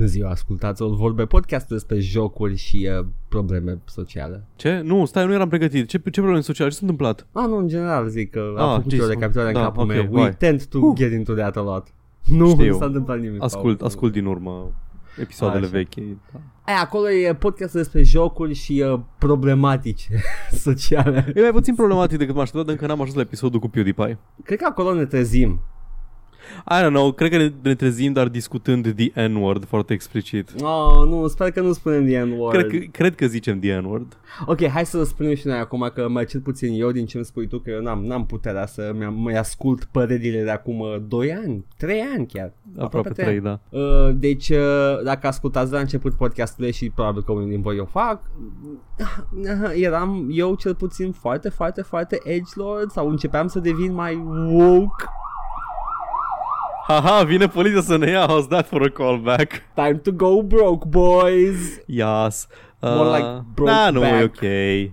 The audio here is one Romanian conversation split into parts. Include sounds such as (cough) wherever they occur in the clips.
Bună ziua, ascultați o vorbe podcastul despre jocuri și uh, probleme sociale. Ce? Nu, stai, nu eram pregătit. Ce, ce probleme sociale? Ce s-a întâmplat? Ah, nu, în general zic că Ah, am făcut Jesus. eu recapitulare Da, în capul ok, meu. We vai. tend to Uh. get into that a lot. Nu, Știu. nu s-a întâmplat nimic. Ascult, Paul. ascult din urmă episoadele Așa. vechi. Da. Aia, acolo e podcastul despre jocuri și uh, problematice (laughs) sociale. E mai puțin problematic decât m-aș aștepta, dar încă n-am ajuns la episodul cu PewDiePie. Cred că acolo ne trezim. I don't know, cred că ne, ne trezim, dar discutând the N-word foarte explicit. Oh, nu, sper că nu spunem the N-word. Cred că, cred că zicem the N-word. Ok, hai să spunem și noi acum că mai cel puțin eu din ce îmi spui tu că eu n-am, n-am puterea să mi mai ascult părerile de acum uh, 2 ani, 3 ani chiar. Aproape trei 3, da. Uh, deci, uh, dacă ascultați de la început podcastul și probabil că unii din voi o fac, uh, eram eu cel puțin foarte, foarte, foarte edgelord sau începeam să devin mai woke. Haha, vine poliția să ne ia. How's that for a callback? Time to go broke, boys! Yes. More like broke da, nu, e back. ok.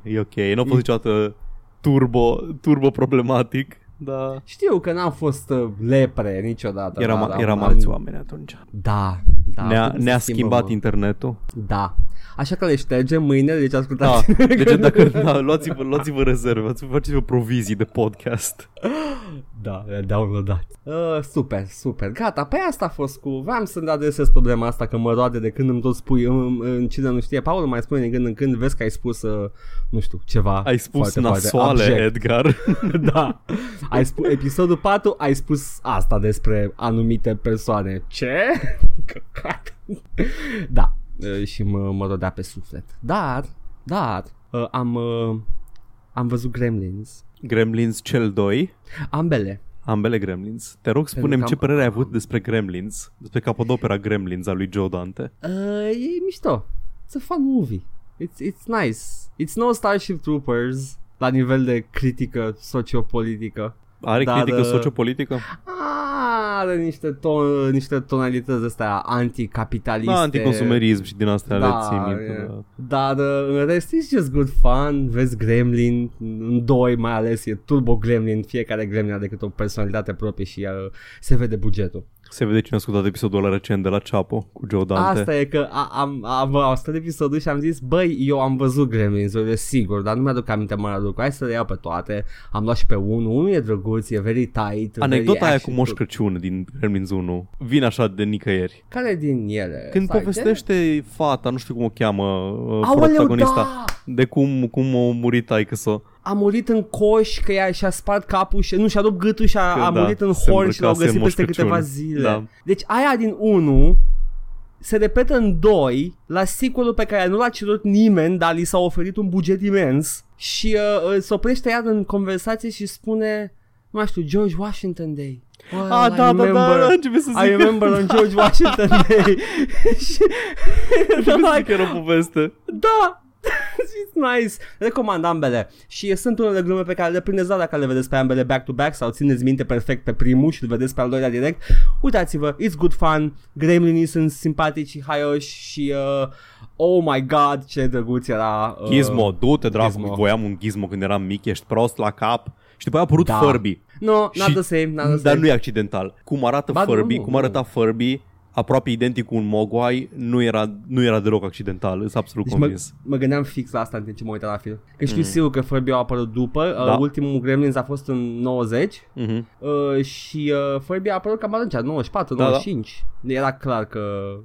E ok. Nu a fost niciodată turbo, turbo problematic. Da. Știu că n-am fost uh, lepre niciodată. Era, dar ma- am- eram am- alți oameni atunci. Da, da. ne-a, putem să ne-a schimbăm, schimbat mă. internetul. Da. Așa că le ștergem mâine, deci Da, ascultați. (laughs) deci dacă da, luați-vă, luați-vă rezerve, luați- faceți-vă provizii de podcast. (laughs) Da, le downloadat. Uh, super, super. Gata, pe asta a fost cu... Vreau să-mi adresez problema asta că mă roade de când îmi tot spui în, în cine nu știe. Paul mai spune din când în când, vezi că ai spus, uh, nu știu, ceva Ai spus foarte, foarte nasoale, abject. Edgar. (laughs) da. Ai spus, episodul 4 ai spus asta despre anumite persoane. Ce? Căcat. da. Uh, și mă, mă rodea pe suflet. Dar, dar, uh, am, uh, am văzut Gremlins. Gremlins cel 2. Ambele. Ambele Gremlins. Te rog, spune că ce am- părere ai avut despre Gremlins, despre capodopera Gremlins a lui Joe Dante. Uh, e mișto. It's a fun movie. It's, it's nice. It's no Starship Troopers la nivel de critică sociopolitică. Are Da, critică da. sociopolitică? Are niște, ton, niște tonalități astea anticapitaliste. Da, anticonsumerism și din astea Da, le ții minte. e. Da. Dar uh, în rest it's just good fun Vezi Gremlin În doi mai ales e Turbo Gremlin Fiecare Gremlin are decât o personalitate proprie Și uh, se vede bugetul Se vede cine a ascultat episodul ăla recent de la Chapo cu Joe Dante. Asta e că a- am, am, am ascultat episodul și am zis Băi, eu am văzut Gremlins-urile, sigur Dar nu mi-aduc aminte mare lucru Hai să le iau pe toate Am luat și pe unul Unul e drăguț, e very tight Anecdota very aia cu action- Moș Crăciun din Gremlins 1 vine așa de nicăieri. Care din ele? Când Stai, ce? povestește fata, nu știu cum o cheamă, uh, Aoleu, protagonista, da! de cum, cum a murit taică să a murit în coș că ea și-a spart capul și nu și-a rupt gâtul și a, Că a da, murit în se horn și l-au îmbrăcase găsit în Moș peste câteva Crăciun. zile. Da. Deci aia din 1 se repetă în 2 la sequelul pe care nu l-a cerut nimeni, dar li s-a oferit un buget imens și uh, uh, se oprește iar în conversație și spune nu mai știu, George Washington Day. Well, Ah, I da, da, da, remember- da, începe să I zic remember on George Washington Day. (laughs) și, Începe să (laughs) zic că era o poveste. da, (laughs) It's nice. Recomand ambele. Și sunt unele glume pe care le prindeți doar dacă le vedeți pe ambele back-to-back sau țineți minte perfect pe primul și îl vedeți pe al doilea direct. Uitați-vă, it's good fun. Gremlinii sunt simpatici și haioși și uh, oh my god, ce drăguț era. Uh, Gizmo, du-te dracu, Gizmo. voiam un Gizmo când eram mic, ești prost la cap. Și după aia a apărut Da. Furby. No, not Și- the same, not the Dar same. nu e accidental. Cum arată Ba, nu, Furby, nu, cum nu. arăta Furby, aproape identic cu un Mogwai, nu era, nu era deloc accidental, sunt absolut Deci mă, convins. mă gândeam fix la asta în timp ce mă uitam la film. Că știu sigur că Furby a apărut după. Mm. Da. Uh, ultimul Gremlins a fost în 90 Mhm. uh, și uh, Furby a apărut cam atunci, 94, Da, da. 95. Era clar că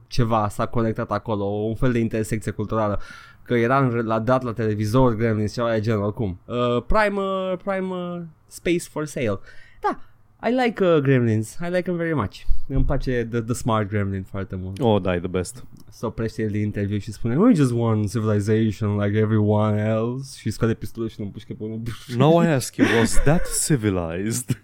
ceva s-a conectat acolo, un fel de intersecție culturală. Că era în, la dat la televizor Gremlins, ceva de genul oricum. Uh, Primer, Primer, Space for Sale. Da, I like uh, Gremlins, I like them very much. Îmi place the, the Smart Gremlin foarte mult. Oh, da, e the best. Se oprește el din interviu și spune We just want civilization like everyone else Și scoate pistolul și îl împușcă pe unul Now I ask you, was (laughs) that civilized?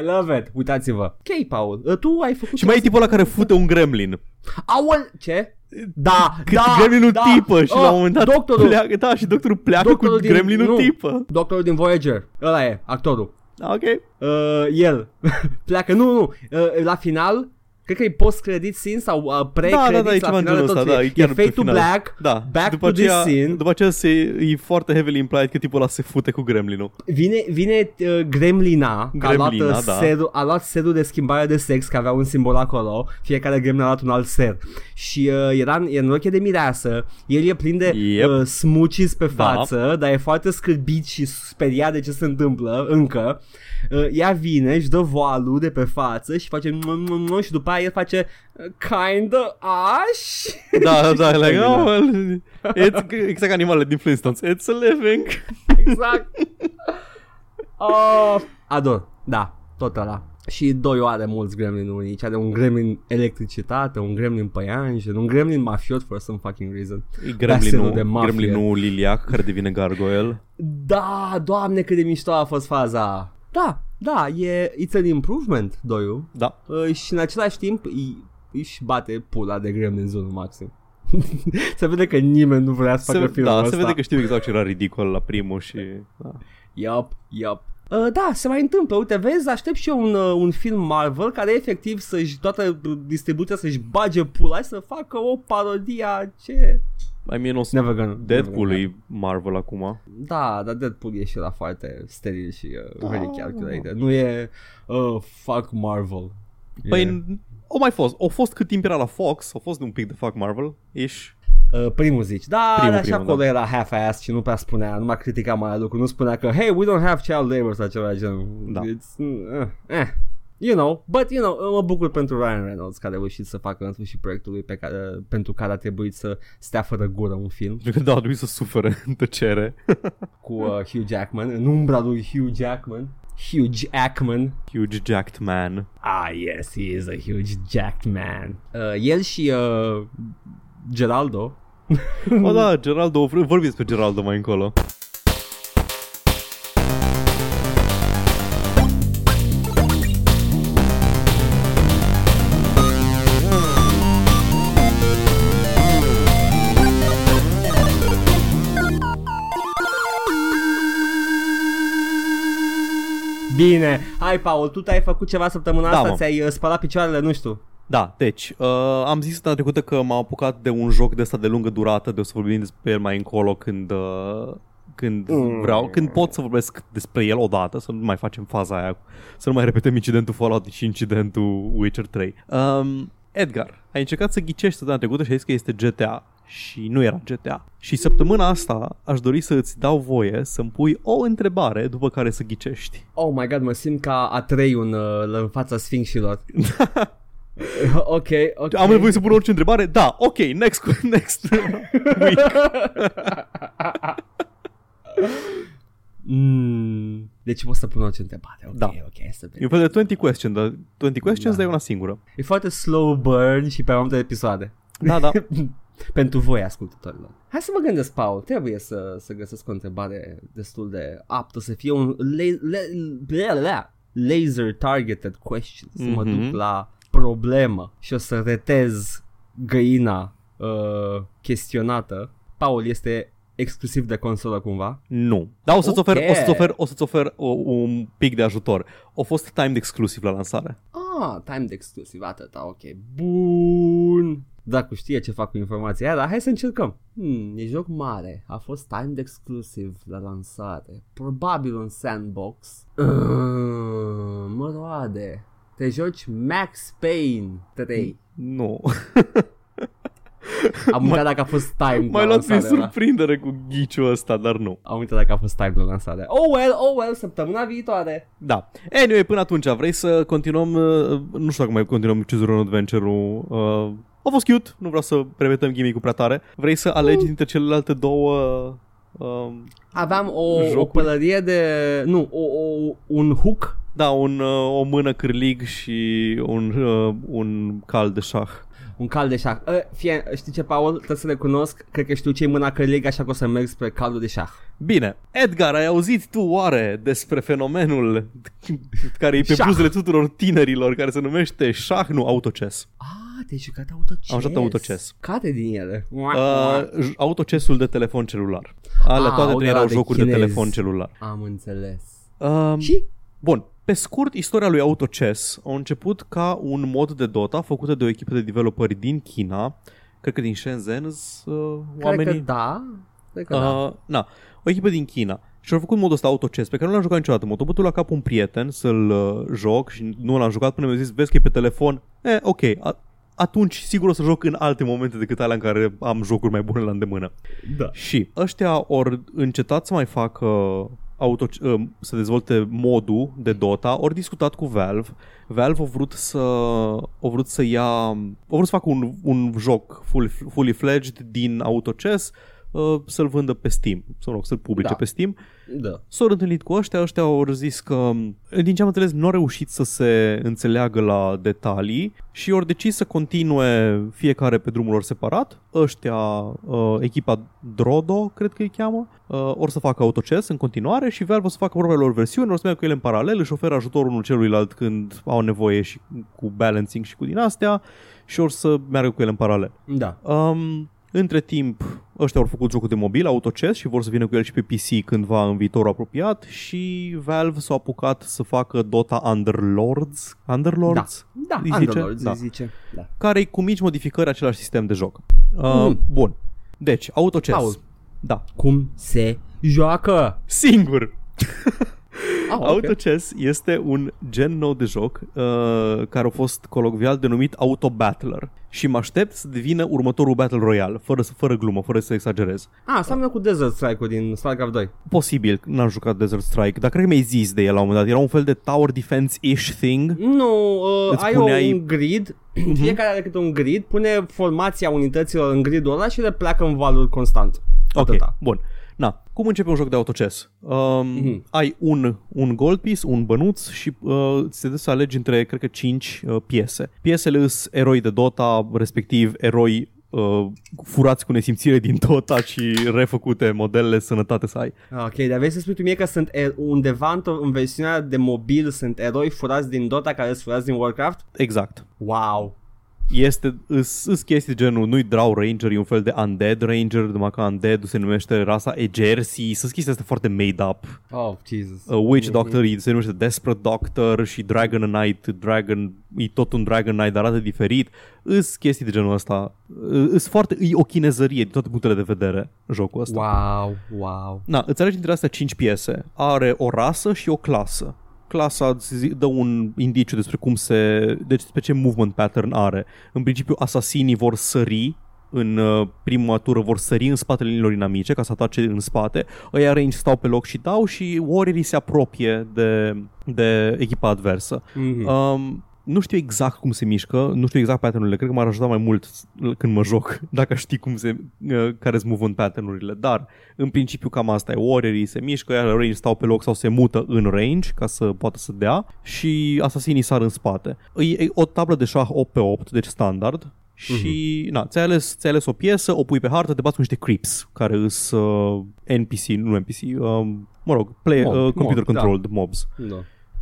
I love it Uitați-vă Ok, Paul, uh, tu ai făcut Și mai e tipul ăla care fute un gremlin. Aol, ce? Da, Cât da, gremlinul da. tipă și la un moment dat Doctorul, pleacă, da, și doctorul pleacă Doctorul cu din- gremlinul nu. tipă. doctorul din Voyager Ăla e, actorul Da, ok. uh, El (laughs) pleacă, nu, nu uh, La final Cred că e post-credit scene sau uh, Da, pre-credit da, da, e la ceva în final genul tot ăsta, e, da, e e chiar fade pe to final. black, Da, back și după to this aceea, scene. după aceea se, e foarte heavily implied că tipul ăla se fute cu gremlinul. Vine, vine uh, Gremlina, că a luat, Gremlina, uh, da. serul, a luat serul de schimbare de sex, că avea un simbol acolo, fiecare Gremlin a luat un alt ser. Și uh, era în, e în roche de mireasă, el e plin de Yep. uh, smucis pe Da. față, dar e foarte scârbit și speriat de ce se întâmplă încă. Uh, ea vine, își dă voalul de pe față și face mm, mm, mm, și după aia el face uh, kinda aș. Da, da, (laughs) like, Gremlina. oh, well, it's, exact ca animalele din Flintstones. It's a living. exact. Oh, ador, da, tot ăla. Și doi are mulți gremlin unici. Are un gremlin electricitate, un gremlin păianjen, un gremlin mafiot for some fucking reason. E Baselul gremlinul, de mafie. gremlinul liliac care devine gargoyle. Da, doamne cât de mișto a fost faza. Da, da, e, it's an improvement, doiul. Da. Uh, și în același timp îi, își bate pula de gremlin zonul maxim. (laughs) se vede că nimeni nu vrea să Se, facă filmul da, ăsta. se vede că știu exact ce era ridicol la primul și... Da. Yup, yup. Uh, da, se mai întâmplă. Uite, vezi, aștept și eu un, uh, un film Marvel care efectiv să-și, toată distribuția să-și bage pula și să facă o parodie a ce... I mean, o să... Never gonna. Deadpool never e Marvel acum. Da, dar Deadpool e și la foarte steril și uh, Da. very calculated. Nu e uh, fuck Marvel. Păi, E, au mai fost. Au fost cât timp era la Fox, au fost un pic de fuck Marvel, ish. uh, primul zici. Da, Primul, dar și primul, acolo da. era half-assed și nu prea spunea, nu mai critica mai lucru. Nu spunea că, hey, we don't have child labor sau ceva de genul. Da. It's, uh, eh. You know, but you know, mă bucur pentru Ryan Reynolds care a reușit să facă în sfârșit proiectul lui pe care, pentru care a trebuit să stea fără gură un film Pentru că da, trebuie să sufere (laughs) în tăcere. (laughs) cu uh, Hugh Jackman, în umbra lui Hugh Jackman. Hugh Jackman. Huge jacked man. Ah, yes, he is a huge jacked man. Uh, el și uh, Geraldo. (laughs) O da, Geraldo, vorbiți despre Geraldo mai încolo. Bine, hai Paul, tu te-ai făcut ceva săptămâna Da, asta, mă. ți-ai uh, spălat picioarele, nu știu. Da, deci, uh, am zis data trecută că m-am apucat de un joc de ăsta de lungă durată, de o să vorbim despre el mai încolo când, uh, când Mm. vreau, când pot să vorbesc despre el odată, să nu mai facem faza aia, să nu mai repetăm incidentul Fallout și incidentul Witcher 3. Um, Edgar, ai încercat să ghicești data trecută și ai zis că este GTA și nu era GTA. Și săptămâna asta aș dori să îți dau voie să-mi pui o întrebare după care să ghicești. Oh my god, mă simt ca a trei un, uh, în fața sfinxilor. (laughs) ok, ok. Am nevoie să pun orice întrebare? Da, ok, next, (laughs) next week. Mm, deci pot să pun orice întrebare. Ok, Da. ok, hai să E vedem. un fel de 20 question, dar 20 questions, Da. dar e una singură. E foarte slow burn și pe mai multe episoade. Da, da. (laughs) Pentru voi, ascultătorilor. Hai să mă gândesc, Paul. Trebuie să, să găsesc o întrebare destul de aptă, să fie un la- la- bla- bla- laser targeted question, să mă Mhm. duc la problemă și o să retez găina uh, chestionată. Paul este exclusiv de consolă cumva? Nu. Da, o să-ți Ok. ofer, o să-ți ofer, o să-ți ofer o, un pic de ajutor. A fost timed exclusiv la lansare. Ah, timed exclusiv, atâta, ok. Bun. Dacă știe ce fac cu informația aia, dar hai să încercăm. Hmm, e joc mare. A fost timed exclusiv la lansare. Probabil un sandbox. Uh, mă roade. Te joci Max Payne 3. Nu. (laughs) Am uitat dacă a fost timed M-ai la luat prin lansare. da. surprindere cu ghiciul ăsta, dar nu. Am uitat dacă a fost timed la lansare. Oh well, oh well, săptămâna viitoare. Da. Anyway, până atunci, vrei să continuăm, uh, nu știu dacă mai continuăm Choose Your Own Adventure-ul. Uh, a fost cute, nu vreau să repetăm gimmick-ul prea tare. Vrei să alegi dintre celelalte două... Uh, Aveam o, o Jocuri? pălărie de... Nu, o, o, un hook da, un, uh, o mână cârlig și un, uh, un cal de șah. Un cal de șah. Uh, fie, știi ce, Paul? Trebuie să recunosc. Cred că știu ce-i mâna călig, așa că o să merg spre calul de șah. Bine, Edgar, ai auzit tu oare despre fenomenul (laughs) care e pe Șah. buzele tuturor tinerilor, care se numește șah, nu autoces. Ah, te-ai jucat autoces. Am jucat autoces. Care din ele? Uh, j- autocesul de telefon celular. Alea Ah, toate ăla erau de jocuri de chinezi. telefon celular. Am înțeles. Uh, Și? Bun, Pe scurt, istoria lui AutoChess a început ca un mod de Dota făcută de o echipă de developeri din China, cred că din Shenzhen, uh, oamenii... Cred că da. Cred că da. Uh, na, o echipă din China. Și au făcut modul ăsta autochess pe care nu l-am jucat niciodată. M-a bătut la cap un prieten să-l uh, joc și nu l-am jucat până mi-a zis, vezi că e pe telefon. E, ok, a- atunci sigur o să joc în alte momente decât alea în care am jocuri mai bune la îndemână. Da. Și ăștia ori încetat să mai facă auto, uh, să dezvolte modul de Dota, ori discutat cu Valve. Valve a vrut să a vrut să ia a vrut să facă un, un joc full, fully fledged din AutoChess uh, să-l vândă pe Steam, sau rog, să-l publice Da. pe Steam. Da. S-au întâlnit cu ăștia, ăștia au zis că, din ce am înțeles, nu au reușit să se înțeleagă la detalii și au decis să continue fiecare pe drumul lor separat. Ăștia, uh, echipa Drodo, cred că îi cheamă, uh, or să facă autochess în continuare și Valve o să facă propriile lor versiuni, or să meargă cu ele în paralel, își oferă ajutor unul celuilalt când au nevoie și cu balancing și cu din astea și or să meargă cu ele în paralel. Da. Um, între timp, ăștia au făcut jocul de mobil, AutoChess, și vor să vină cu el și pe PC cândva în viitorul apropiat și Valve s-a apucat să facă Dota Underlords, Underlords? Da, Îi zice? Underlords Da. îi zice. Da. Care e cu mici modificări același sistem de joc. Uh, Mm. Bun. Deci, AutoChess. Paul. Da. Cum se joacă? Singur. (laughs) Ah, ok. AutoChess este un gen nou de joc uh, care a fost colocvial denumit Auto-Battler și mă aștept să devină următorul Battle Royale, fără, să, fără glumă, fără să exagerez. Ah, seamănă cu Desert Strike-ul din StarCraft 2. Posibil, n-am jucat Desert Strike, dar cred că mi-ai zis de el la un moment dat. Era un fel de tower defense-ish thing. Nu, uh, Îți ai puneai- Mhm. un grid, fiecare are câte un grid, pune formația unităților în gridul ăla și le pleacă în valuri constant. Ok, Atâta. bun. Na, cum începe un joc de autochess? Um, Mhm. Ai un, un gold piece, un bănuț și uh, ți se dă să alegi între, cred că, 5 uh, piese. Piesele sunt eroi de Dota, respectiv eroi uh, furați cu nesimțire din Dota și refăcute modelele sănătate să ai. Ok, dar vrei să spui tu mie că sunt er- undeva într- în versiunea de mobil sunt eroi furați din Dota care sunt furați din Warcraft? Exact. Wow. Este, îs, îs chestii de genul, nu-i Drow Ranger, e un fel de Undead Ranger, numai că Undead se numește rasa Egersi, sunt chestii astea foarte made up. Oh, Jesus. Uh, Witch Doctor mm-hmm. se numește Desperate Doctor și Dragon Knight, Dragon, e tot un Dragon Knight, dar arată diferit. Îs chestii de genul ăsta. Uh, Îs foarte, e o chinezărie din toate punctele de vedere jocul ăsta. Wow, wow. Na, îți alegi dintre astea 5 piese. Are o rasă și o clasă. Clasa îți zi- dă un indiciu despre cum se... Deci despre ce movement pattern are. În principiu, asasinii vor sări în uh, prima tură vor sări în spatele liniilor inamice ca să atace în spate. Ăia range stau pe loc și dau și warriorii se apropie de, de echipa adversă. Mm-hmm. Um, nu știu exact cum se mișcă, nu știu exact patternurile, cred că m-ar ajuta mai mult când mă joc, (laughs) dacă știi cum se, uh, care sunt movement patternurile, dar în principiu cam asta e, warriorii se mișcă, iar range stau pe loc sau se mută în range ca să poată să dea și asasinii sar în spate. E, e o tablă de șah 8 pe 8, deci standard, și Mhm. na, ți-ai ales, ți-ai ales o piesă, o pui pe hartă, te bați cu niște creeps, care sunt uh, NPC, nu NPC, um, mă rog, play, Mob, uh, mob, computer da. controlled mobs. Da.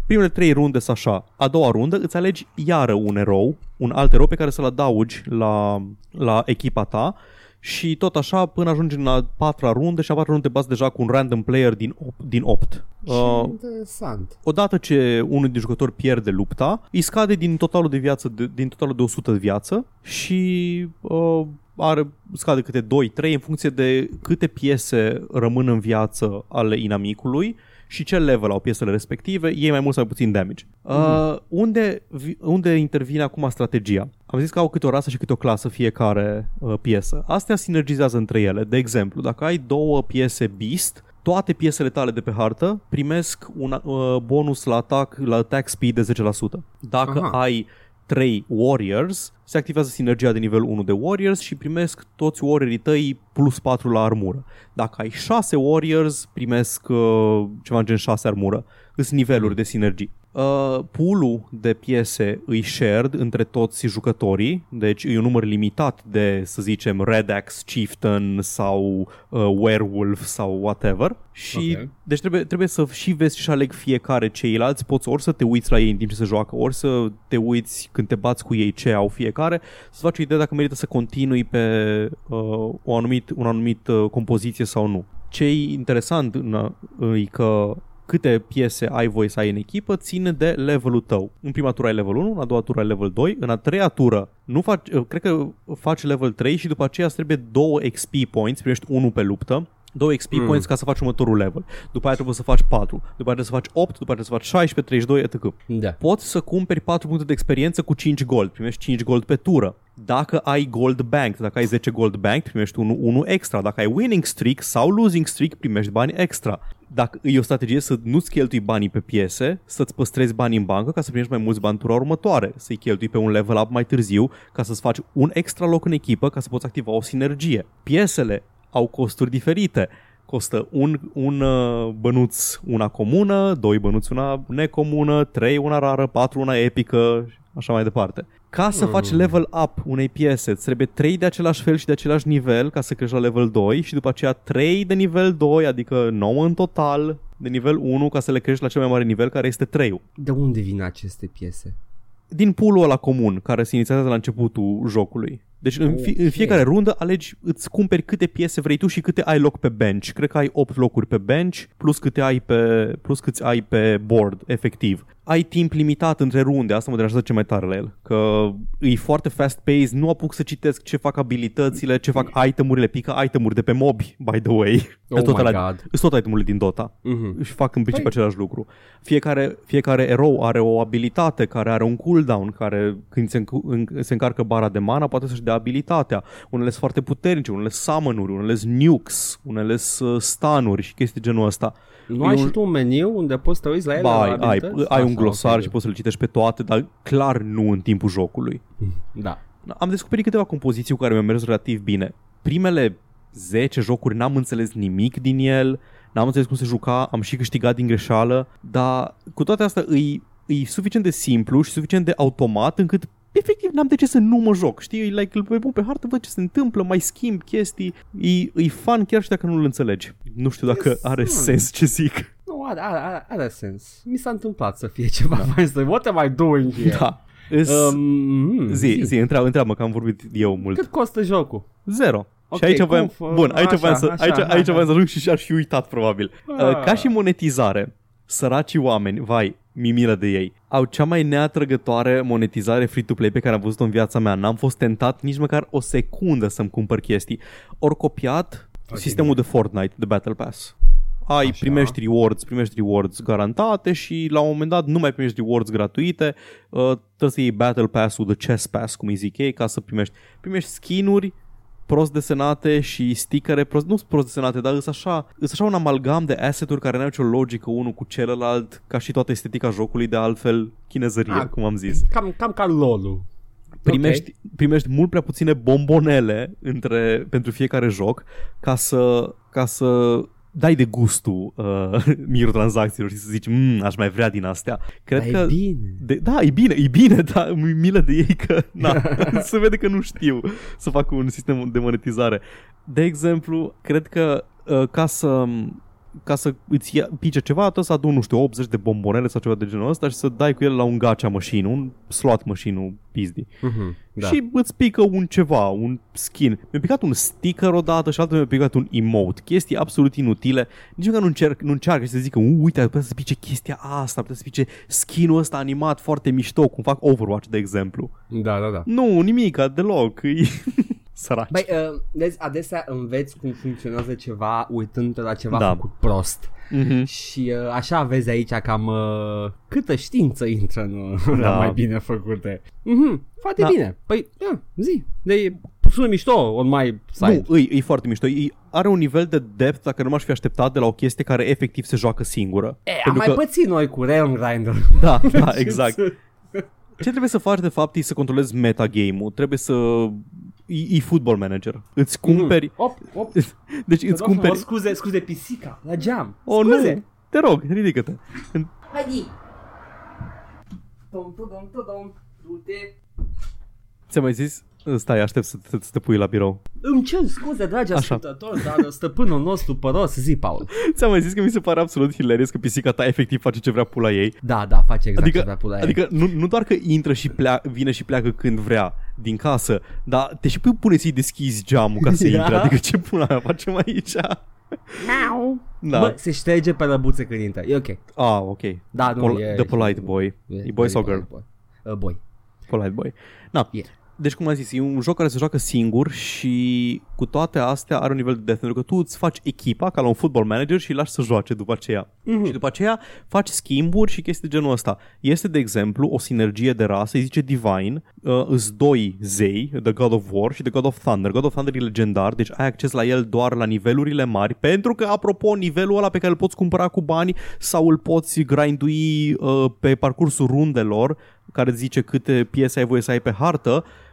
Primele trei runde sunt așa. A doua rundă îți alegi iară un erou, un alt erou pe care să-l adaugi la, la echipa ta și tot așa până ajungi în a patra rundă și a patra rundă te bați deja cu un random player din 8. Din 8. Ce Uh, interesant. odată ce unul din jucători pierde lupta, îi scade din totalul de viață, de, din totalul de 100 de viață și uh, are, scade câte 2-3 în funcție de câte piese rămân în viață ale inamicului și ce level au piesele respective, ei mai mult sau mai puțin damage. Uh, unde, vi- unde intervine acum strategia? Am zis că au câte o rasă și câte o clasă fiecare uh, piesă. Astea sinergizează între ele. De exemplu, dacă ai două piese Beast, toate piesele tale de pe hartă primesc un uh, bonus la atac, la attack speed de 10%. Dacă Aha. ai 3 warriors, se activează sinergia de nivel 1 de warriors și primesc toți warriorii tăi plus 4 la armură. Dacă ai 6 warriors, primesc uh, ceva în gen 6 armură. Sunt niveluri de sinergii. Uh, pool-ul de piese îi shared între toți jucătorii, deci e un număr limitat de, să zicem, Red Axe Chieftain sau uh, Werewolf sau whatever. Și Ok. deci trebuie, trebuie să și vezi și aleg fiecare ceilalți, poți ori să te uiți la ei în timp ce se joacă, ori să te uiți când te bați cu ei ce au fiecare, să faci o idee dacă merită să continui pe uh, o anumit, un anumit uh, compoziție sau nu. Ce e interesant în, uh, e că câte piese ai voie să ai în echipă ține de levelul tău. În prima tură ai level 1, în a doua tură ai level 2, în a treia tură nu faci, uh, cred că faci level 3 și după aceea îți trebuie 2 XP points, primești 1 pe luptă 2 XP mm. points ca să faci următorul level. După aia trebuie să faci 4, după aia trebuie să faci 8, după aia trebuie să faci 16, 32, etc. Da. Poți să cumperi 4 puncte de experiență cu 5 gold, primești 5 gold pe tură. Dacă ai gold bank, dacă ai 10 gold bank, primești 1, 1 extra. Dacă ai winning streak sau losing streak, primești bani extra. Dacă e o strategie să nu-ți cheltui banii pe piese, să-ți păstrezi banii în bancă ca să primești mai mulți bani tura următoare, să-i cheltui pe un level up mai târziu ca să-ți faci un extra loc în echipă ca să poți activa o sinergie. Piesele au costuri diferite costă un, un uh, bănuț una comună, doi bănuți una necomună, trei una rară, patru una epică, așa mai departe. Ca să mm. faci level up unei piese, îți trebuie 3 de același fel și de același nivel ca să crești la level 2 și după aceea 3 de nivel 2, adică 9 în total de nivel 1 ca să le crești la cel mai mare nivel care este 3 De unde vin aceste piese? Din pool ăla comun care se inițiază la începutul jocului. Deci în, fi, în fiecare rundă alegi, îți cumperi câte piese vrei tu și câte ai loc pe bench. Cred că ai 8 locuri pe bench, plus câte ai pe, plus câți ai pe board, efectiv ai timp limitat între runde, asta mă deranjează ce mai tare la el, că e foarte fast-paced, nu apuc să citesc ce fac abilitățile, ce fac itemurile, pică itemuri de pe mobi, by the way. (laughs) Oh tot my ala, God. Sunt tot itemurile din Dota Mhm. și fac în principiu Păi- același lucru. Fiecare, fiecare erou are o abilitate care are un cooldown, care când se, înc- în- se încarcă bara de mana poate să-și dea abilitatea. Unele sunt foarte puternice, unele summon-uri, unele sunt nukes, unele sunt stun-uri și chestii genul ăsta. Nu E ai un- și tu un meniu unde poți să te uiți la ele? Ba, la ai, ai, abilități? ai un Așa, glosar ok. și poți să le citești pe toate, dar clar nu în timpul jocului. Da. Am descoperit câteva compoziții cu care mi-au mers relativ bine. Primele 10 jocuri n-am înțeles nimic din el, n-am înțeles cum se juca, am și câștigat din greșeală, dar cu toate astea îi, îi suficient de simplu și suficient de automat încât efectiv n-am de ce să nu mă joc, știi? E like, îl pun pe hartă, văd ce se întâmplă, mai schimb chestii, e, e fun chiar și dacă nu-l înțelegi. Nu știu dacă Yes, are man. sens ce zic. Nu, are, are, are, are sens. Mi s-a întâmplat să fie ceva da. mai What am I doing here? Da. Îs, Um, zi, zi, întreabă, întreabă că am vorbit eu mult. Cât costă jocul? Zero. Ok, și aici cum voiam, fă- bun, aici așa, voiam să, așa, aici, hai, aici hai. voiam să ajung și și-ar fi uitat probabil. Ah. Uh, Ca și monetizare, săracii oameni, vai, mi milă de ei, au cea mai neatrăgătoare monetizare free-to-play pe care am văzut-o în viața mea. N-am fost tentat nici măcar o secundă să-mi cumpăr chestii. Ori copiat Ok. sistemul de Fortnite, de Battle Pass. Ai, Așa. primești rewards, primești rewards garantate și la un moment dat nu mai primești rewards gratuite, uh, trebuie să iei Battle Pass-ul, The Chess Pass, cum îi zic ei, ca să primești, primești skin-uri prost desenate și stickere prost, nu sunt prost desenate, dar sunt așa, sunt așa un amalgam de asset-uri care n-au nicio logică unul cu celălalt, ca și toată estetica jocului de altfel chinezărie, Ah. cum am zis. Cam, cam ca LOL-ul. Primești, primești mult prea puține bombonele între, pentru fiecare joc ca să, ca să dai de gustul uh, (laughs) microtransacțiilor și să zici, mmm, aș mai vrea din astea. Cred Dar că... e bine. De, da, e bine, e bine, (laughs) dar mi milă de ei că na, (laughs) se vede că nu știu să facă un sistem de monetizare. De exemplu, cred că uh, ca să ca să îți ia, pice ceva, trebuie să adun, nu știu, 80 de bombonele sau ceva de genul ăsta și să dai cu ele la un gacha machine, un slot machine, un pizdi. Mhm, da. Și îți pică un ceva, un skin. Mi-a picat un sticker odată și altă mi-a picat un emote. Chestii absolut inutile. Nici măcar nu, încerc, nu încearcă și să zică, "U, uite, putea să pice chestia asta, putea să pice skin-ul ăsta animat foarte mișto, cum fac Overwatch, de exemplu. Da, da, da. Nu, nimica, deloc. (laughs) E... Săraci. Băi, uh, vezi, adesea înveți cum funcționează ceva uitând la ceva Da. făcut prost. Mhm. Și uh, așa vezi aici cam uh, câtă știință intră în uh, Da. la mai bine făcute. Mhm, foarte Da. bine. Păi, da, zi. De sună mișto on my side. Nu, e, e foarte mișto. E, are un nivel de depth dacă nu m-aș fi așteptat de la o chestie care efectiv se joacă singură. E, am Pentru mai că- pățit noi cu Realm Grinder. (laughs) Da, (laughs) da, exact. Ce trebuie să faci de fapt e să controlezi metagame-ul. Trebuie să... E, e football manager. Îți cumperi... Op, op. Deci îți cumperi... Scuze, scuze, pisica, la geam. Oh, scuze. nu! Te rog, ridică-te. Haide. Tom, tom, tom, tom, du-te. Ți-am mai zis? Stai, aștept să te, să te pui la birou. Îmi cer scuze, dragi Așa. ascultători, dar stăpânul nostru păros, zi, Paul. (laughs) Ți-am mai zis că mi se pare absolut hilarious că pisica ta efectiv face ce vrea pula ei. Da, da, face exact Adică, ce vrea pula aia. adică nu, nu doar că intră și plea, vine și pleacă când vrea din casă, dar te și pui pune să-i deschizi geamul ca să Ia. (laughs) intre. Adică ce pula mea facem aici? Miau. Da. Bă, se șterge pe lăbuțe când intră. E ok. Ah, ok. Da, nu, Pol- e... the polite boy. E boy sau girl? Boy. Uh, boy. Polite boy. Na. Yeah. Deci, cum am zis, e un joc care se joacă singur și cu toate astea are un nivel de death, pentru că tu îți faci echipa ca la un football manager și îi lași să joace după aceea. Mhm. Mm-hmm. Și după aceea faci schimburi și chestii de genul ăsta. Este, de exemplu, o sinergie de rasă, îi zice Divine, uh, îs doi zei, The God of War și The God of Thunder. God of Thunder e legendar, deci ai acces la el doar la nivelurile mari, pentru că, apropo, nivelul ăla pe care îl poți cumpăra cu bani sau îl poți grindui uh, pe parcursul rundelor, care îți zice câte piese ai voie să ai pe hartă, uh,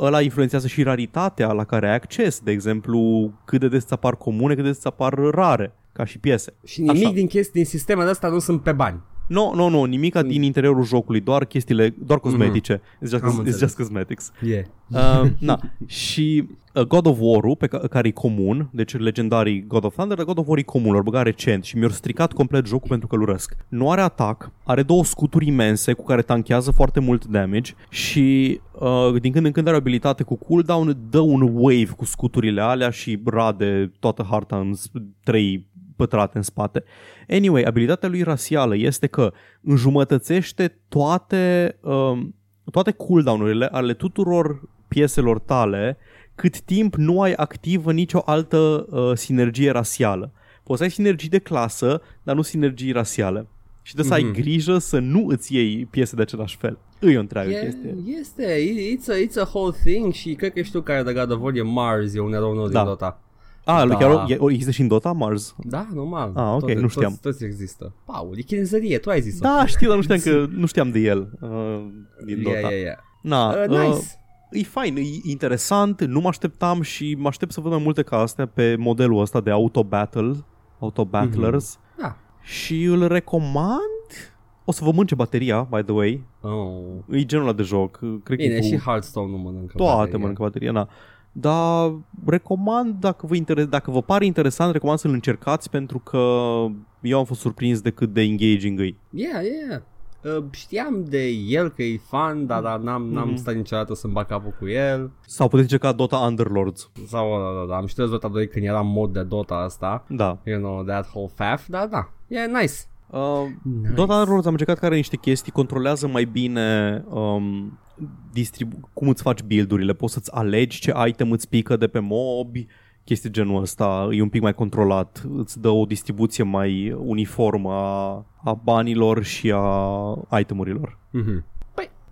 ăla influențează și raritatea la care ai acces, de exemplu, cât de des îți apar comune, cât de des îți apar rare, ca și piese. Și nimic Așa. din chestii din sistemele astea nu sunt pe bani. Nu, nu, nu, nimica din interiorul jocului, doar chestiile, doar cosmetice. Mm-hmm. It's, just, Am it's înțeles. just cosmetics. Yeah. Uh, na. Și uh, God of War-ul, pe ca- care e comun, deci legendarii God of Thunder, dar God of War e comun, l-au băgat recent și mi-au stricat complet jocul pentru că îl urăsc. Nu are atac, are două scuturi imense cu care tanchează foarte mult damage și uh, din când în când are o abilitate cu cooldown, dă un wave cu scuturile alea și rade toată harta în s- trei pătrate în spate. Anyway, abilitatea lui rasială este că înjumătățește toate, um, toate cooldown-urile ale tuturor pieselor tale cât timp nu ai activă nicio altă uh, sinergie rasială. Poți să ai sinergii de clasă, dar nu sinergii rasiale. Și trebuie să ai Mhm. grijă să nu îți iei piese de același fel. E o întreagă E, chestie. este, it's a, it's a whole thing și cred că știu care de God of War e Mars, e un erou nou Da. din Dota. Ah, lui Da. chiar o- e- o- există și în Dota Mars? Da, normal. Ah, ok, Toate- nu știam. Toți, toți există. Paul, e chinezărie, tu ai zis-o. Da, știu, dar nu știam, (laughs) că, nu știam de el uh, din Dota. Yeah, yeah, yeah. Na, Uh, uh, nice. e fain, e interesant, nu mă așteptam și mă aștept să văd mai multe ca astea pe modelul ăsta de auto-battle, auto-battlers Da. și îl recomand. O să vă mânce bateria, by the way. Oh. E genul ăla de joc. Cred Bine, că e și cu Hearthstone nu mănâncă toate baterie. mănâncă bateria, na. Dar recomand, dacă vă, interes, dacă vă pare interesant, recomand să-l încercați pentru că eu am fost surprins de cât de engaging e. Yeah, yeah. Uh, știam de el că e fan, dar, dar n-am, n-am Mhm. stat niciodată să-mi bag capul cu el. Sau puteți încerca Dota Underlords. Sau, da, da, da, am știut Dota 2 când era mod de Dota asta. Da. You know, that whole faff, dar da, e nice. Uh, Nice. Dota Underlords am încercat care are niște chestii, controlează mai bine um, distribu- cum îți faci build-urile, poți să-ți alegi ce item îți pică de pe mobi, chestii genul ăsta, e un pic mai controlat, îți dă o distribuție mai uniformă a, a banilor și a itemurilor. Mhm.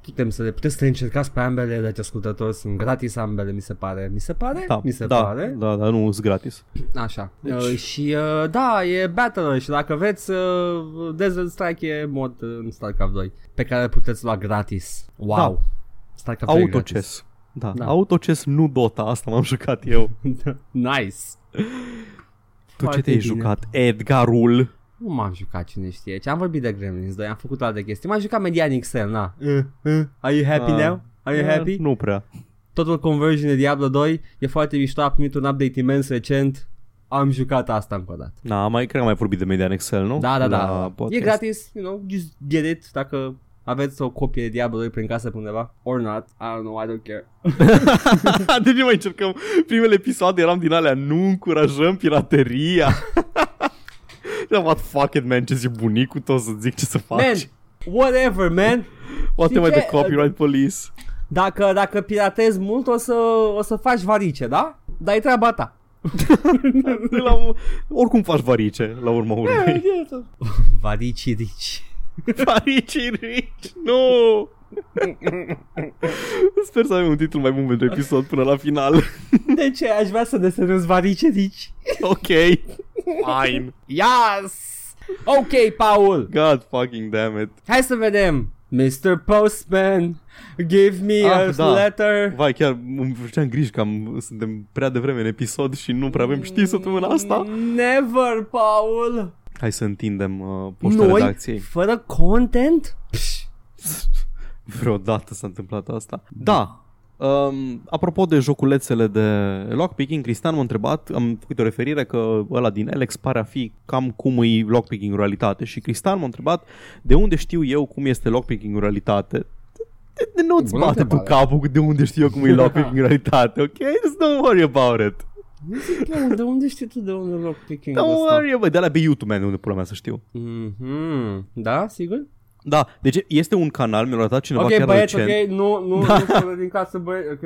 Păi, putem să le, puteți să le încercați pe ambele, deci ascultători sunt gratis ambele, mi se pare. Mi se pare? Da, mi se da, pare. da, da, nu sunt gratis. Așa. Deci- Uh, și uh, da, e Battle și dacă vreți uh, Desert Strike e mod uh, în StarCraft 2 pe care îl puteți lua gratis. Wow. Da. StarCraft 2 e gratis. Autochess. Da, Da. da. Autochess, nu Dota, asta m-am jucat eu. (laughs) nice. Tu Foarte ce te-ai bine. jucat? Edgarul. Nu m-am jucat cine știe ce Am vorbit de Gremlins 2 Am făcut alte chestii M-am jucat Median XL Na uh, uh, Are you happy Ah. now? Are you Eh, happy? Nu prea. Total Conversion de Diablo 2 E foarte mișto A primit un update imens recent Am jucat asta încă o dată Na, mai, cred că am mai vorbit de Median Excel, nu? Da, da, da La E podcast. gratis You know Just get it Dacă aveți o copie de Diablo 2 prin casă pe undeva Or not I don't know I don't care (laughs) de ce mai încercăm? Primele episoade eram din alea, nu încurajăm pirateria. (laughs) Da, what fuck it, man, ce zi bunicul tău să zic ce să faci. Man Whatever man Poate știi mai ce? de copyright police. Dacă, dacă piratezi mult o să, o să faci varice, da? Dar e treaba ta De (laughs) la, oricum faci varice, la urma urmei. Varici rici (laughs) varici rich, nu! (laughs) Sper să avem un titlu mai bun pentru episod până la final. De ce? Aș vrea să desenez varice rici ok, fine. Yes! Ok, Paul God fucking damn it. Hai să vedem Mr. Postman Give me Ah, a da. letter Vai, chiar îmi făceam griji că am, suntem prea devreme în episod și nu prea avem știri săptămâna asta. Never, Paul Hai să întindem uh, poșta Noi, redacției. fără content? Psh, Vreodată s-a întâmplat asta. Da. Um, apropo de joculețele de lockpicking, Cristian m-a întrebat, am făcut o referire că ăla din Alex pare a fi cam cum e lockpicking în realitate și Cristian m-a întrebat de unde știu eu cum este lockpicking în realitate. De, de nu-ți Bună bate tu întrebare. capul cu de unde știu eu cum e (laughs) lockpicking în realitate, ok? Just don't worry about it. Nu zic eu, de unde știi tu de unde lockpicking Don't ăsta? worry, bă, de la pe YouTube, man, unde pula mea să știu. Mhm. Da, sigur? Da, deci este un canal, mi-a arătat cineva Ok, chiar băieți, recent. ok, nu, nu, Da. nu fără din casă, băieți, ok?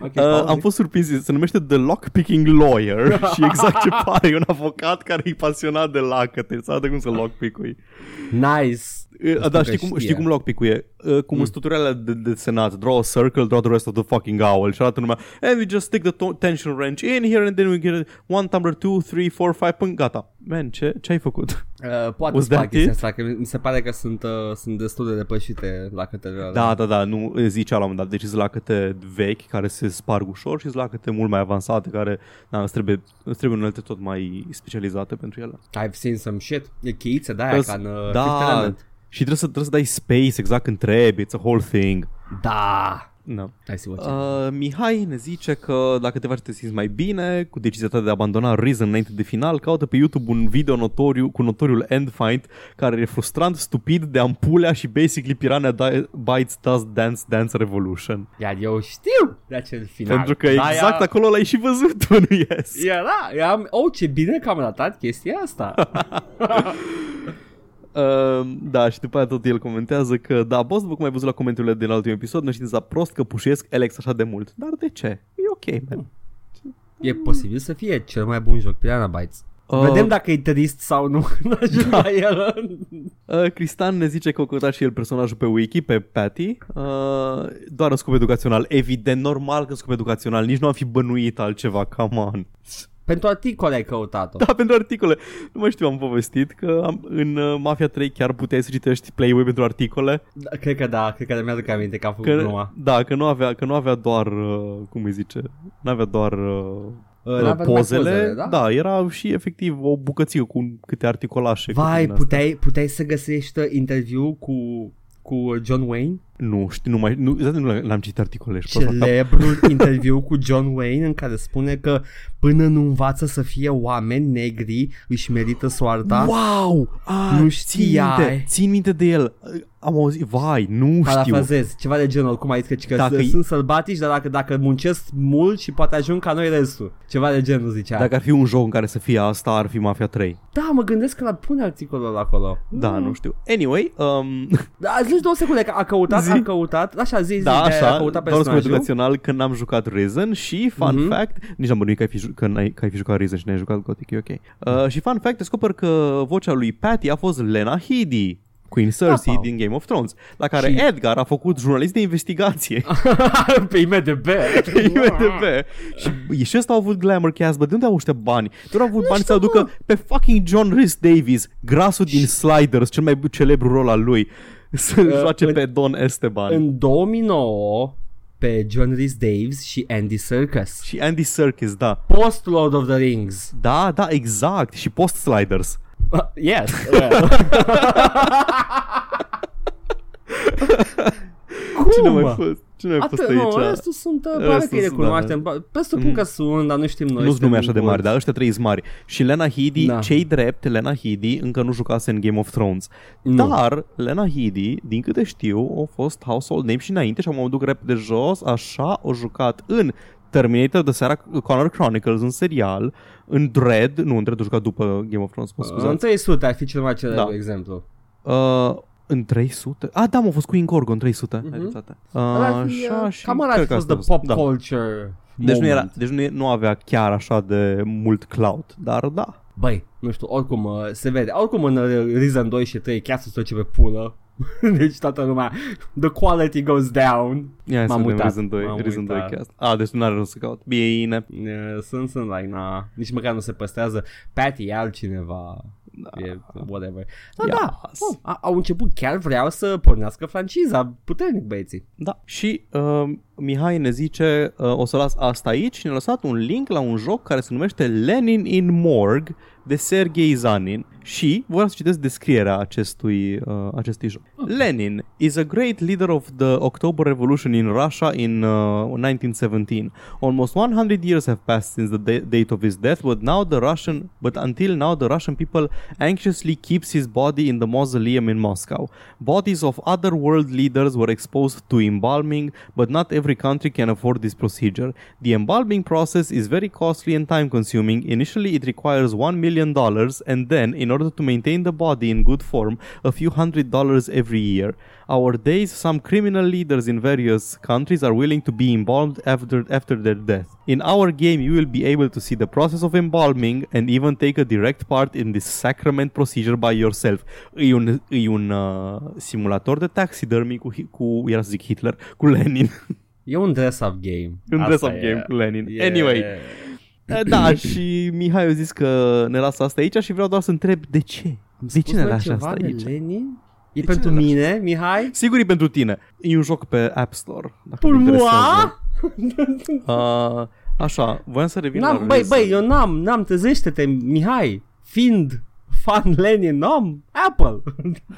Ok, Uh, pauză. am fost surprins, se numește The Lockpicking Lawyer (laughs) și exact ce pare, e un avocat care e pasionat de lacăte, să arată cum să lockpick-ui. Nice. Uh, Asta da, că știi cum, știe. știi cum lockpick-ul e? Uh, cum mm. sunt tutorialele de, de senat, draw a circle, draw the rest of the fucking owl și arată numai, and we just stick the to- tension wrench in here and then we get one number, two, three, four, five, până gata. Man, ce, ce ai făcut? Uh, poate Was să fac that chestia it? asta, că mi se pare că sunt, uh, sunt destul de depășite la câtele Da, da, da, nu zicea la un moment dat. Deci sunt lacăte vechi care se sparg ușor și sunt lacăte mult mai avansate care na, îți trebuie, îți trebuie unelte tot mai specializate pentru ele. I've seen some shit. E cheiță de aia Îți- ca în uh, da. Fifth Element. Și trebuie să, trebuie să dai space exact când trebuie. It's a whole thing. Da. No. Hai să vă Uh, Mihai ne zice că dacă te faci să te simți mai bine cu decizia ta de a abandona Reason înainte de final, caută pe YouTube un video notoriu cu notoriul Endfind care e frustrant, stupid, de ampulea și basically Piranha Di- Bytes Does Dance Dance Revolution. Iar eu știu de acel final. Pentru că Da, exact ea- acolo l-ai și văzut tu, (laughs) nu yes. Era, eram, oh, ce bine că am ratat chestia asta. (laughs) Uh, da, și după aia tot el comentează că da, boss, după cum ai văzut la comentariile din ultimul episod, nu știți prost că pușesc Alex așa de mult. Dar de ce? E ok, man. e posibil să fie cel mai bun joc Piranha Bytes. Uh, Vedem dacă e trist sau nu (laughs) când ajung Da. la el. Uh, Cristian ne zice că a căutat și el personajul pe wiki, pe Patty, uh, doar în scop educațional. Evident, normal că în scop educațional, nici nu am fi bănuit altceva, come on. Pentru articole ai căutat-o. Da, pentru articole. Nu mai știu, am povestit că am, în uh, Mafia 3 chiar puteai să citești Playboy pentru articole. Da, cred că da, cred că mi-aduc aminte că am făcut Că, gluma. da, că nu avea, că nu avea doar, uh, cum îi zice, nu avea doar uh, Uh, uh, n-avea numai pozele, pozele, da? da, era și efectiv o bucățică cu câte articolașe. Vai, câte din astea. puteai, puteai să găsești interviu cu, cu John Wayne? Nu știu, nu mai, nu, exact nu l-am citit articole și prost, dar- Celebrul (laughs) interviu cu John Wayne în care spune că până nu învață să fie oameni negri își merită soarta. Wow! Ah, Nu țin știai. minte, țin minte de el. Am auzit, vai, nu știu. Parafrazez, ceva de genul, cum ai zis că, că Dacă dacă e- sunt sălbatici, dar dacă, dacă muncesc mult și poate ajung ca noi restul. Ceva de genul zicea. Dacă ar fi un joc în care să fie asta, ar fi Mafia 3. Da, mă gândesc că la pune articolul ăla acolo. Da, nu știu. Anyway, um, Da, zici două secunde, că a căutat, Zi. a căutat, așa zi, zi, da, de- a așa, căutat doar scop personajul. educațional când n-am jucat Risen și, fun Mhm. fact, nici n-am bănuit că ai fi, ju- că, n-ai, că ai fi jucat Risen și n-ai jucat Gothic, e ok. Uh, și fun fact, descoper că vocea lui Patty a fost Lena Headey. Queen Cersei Pau. din Game of Thrones, la care Și- Edgar a făcut jurnalist de investigație. (laughs) Pe IMDB. IMDb. și, și ăsta a avut glamour cast, bă, de unde au ăștia bani? Doar au avut bani să aducă pe fucking John Rhys Davies, grasul din Sliders, cel mai celebru rol al lui, să Uh, joace în- pe Don Esteban. În 2009, pe John Rhys Daves și Andy Serkis. Și Andy Serkis, da. Post Lord of the Rings. Da, da, exact. Și Post Sliders. Uh, (laughs) yes. Well. (laughs) Cine Cum? mai fost? Cine mai fost Atât, nu, aici? restul sunt, uh, probabil că îi Restul, recunoaștem. Da. Presupun Mm. că sunt, dar nu știm noi. Nu sunt nume suntem așa de mari, goți. dar ăștia trei sunt mari. Și Lena Headey, Da. cei drept, Lena Headey încă nu jucase în Game of Thrones. Nu. Dar Lena Headey, din câte știu, a fost household name și înainte și am mă duc repede jos, așa o jucat în Terminator de seara Connor Chronicles, în serial, în Dread, nu, în Dread a jucat după Game of Thrones, mă În scuzați. 300 ar fi cel mai celebru Da. exemplu. Uh, în 300? Ah, da, m-a fost cu Ingorgo în 300. Mhm. Ai dreptate. Ăla ar fi, Așa uh, și... Cam ăla cred ar că fi fost asta the a pop da. culture Deci, nu, era, moment. deci nu, e- nu avea chiar așa de mult clout, dar da. Băi, nu știu, oricum uh, se vede. Oricum în uh, Reason 2 și 3 chiar se stoce pe pulă. (laughs) deci toată lumea, the quality goes down. Ia să M-am vedem uitat, Reason 2, m-am Reason 2 uitat. cast. Ah, deci nu are rost să caut. Bine. Uh, Sunt, sunt like, na, nici măcar nu se păstrează. Patty e altcineva. Da. E whatever. Da, Yes. da. Oh, a, au început chiar vreau să pornească franciza. Puternic băieții. Da. Și uh, Mihai ne zice, uh, o să las asta aici și ne-a lăsat un link la un joc care se numește Lenin in Morg de Sergei Zanin și vreau să citesc descrierea acestui, uh, acestui joc. Lenin is a great leader of the October Revolution in Russia in uh, 1917. Almost 100 years have passed since the da- date of his death, but now the Russian, but until now, the Russian people anxiously keeps his body in the mausoleum in Moscow. Bodies of other world leaders were exposed to embalming, but not every country can afford this procedure. The embalming process is very costly and time consuming. Initially, it requires $1 million, and then, in order to maintain the body in good form, a few hundred dollars every year. Our days, some criminal leaders in various countries are willing to be embalmed after, after their death. In our game, you will be able to see the process of embalming and even take a direct part in this sacrament procedure by yourself. E un, e un uh, simulator de taxidermy cu, cu, era să zic Hitler, cu Lenin. E un dress-up game. un dress-up e. game cu Lenin. E- Anyway, da, și Mihai a zis că ne lasă asta aici și vreau doar să întreb de ce? Am De ce spus ne noi lași ceva asta de aici? Lenin? E ce pentru ne lași? mine, Mihai? Sigur e pentru tine. E un joc pe App Store. Dacă Pour te interesează. (laughs) moi? Uh, așa, voiam să revin N-am, la băi, Reason. băi, eu n-am, n-am, trezește-te, Mihai. Fiind fan Lenin, n-am Apple.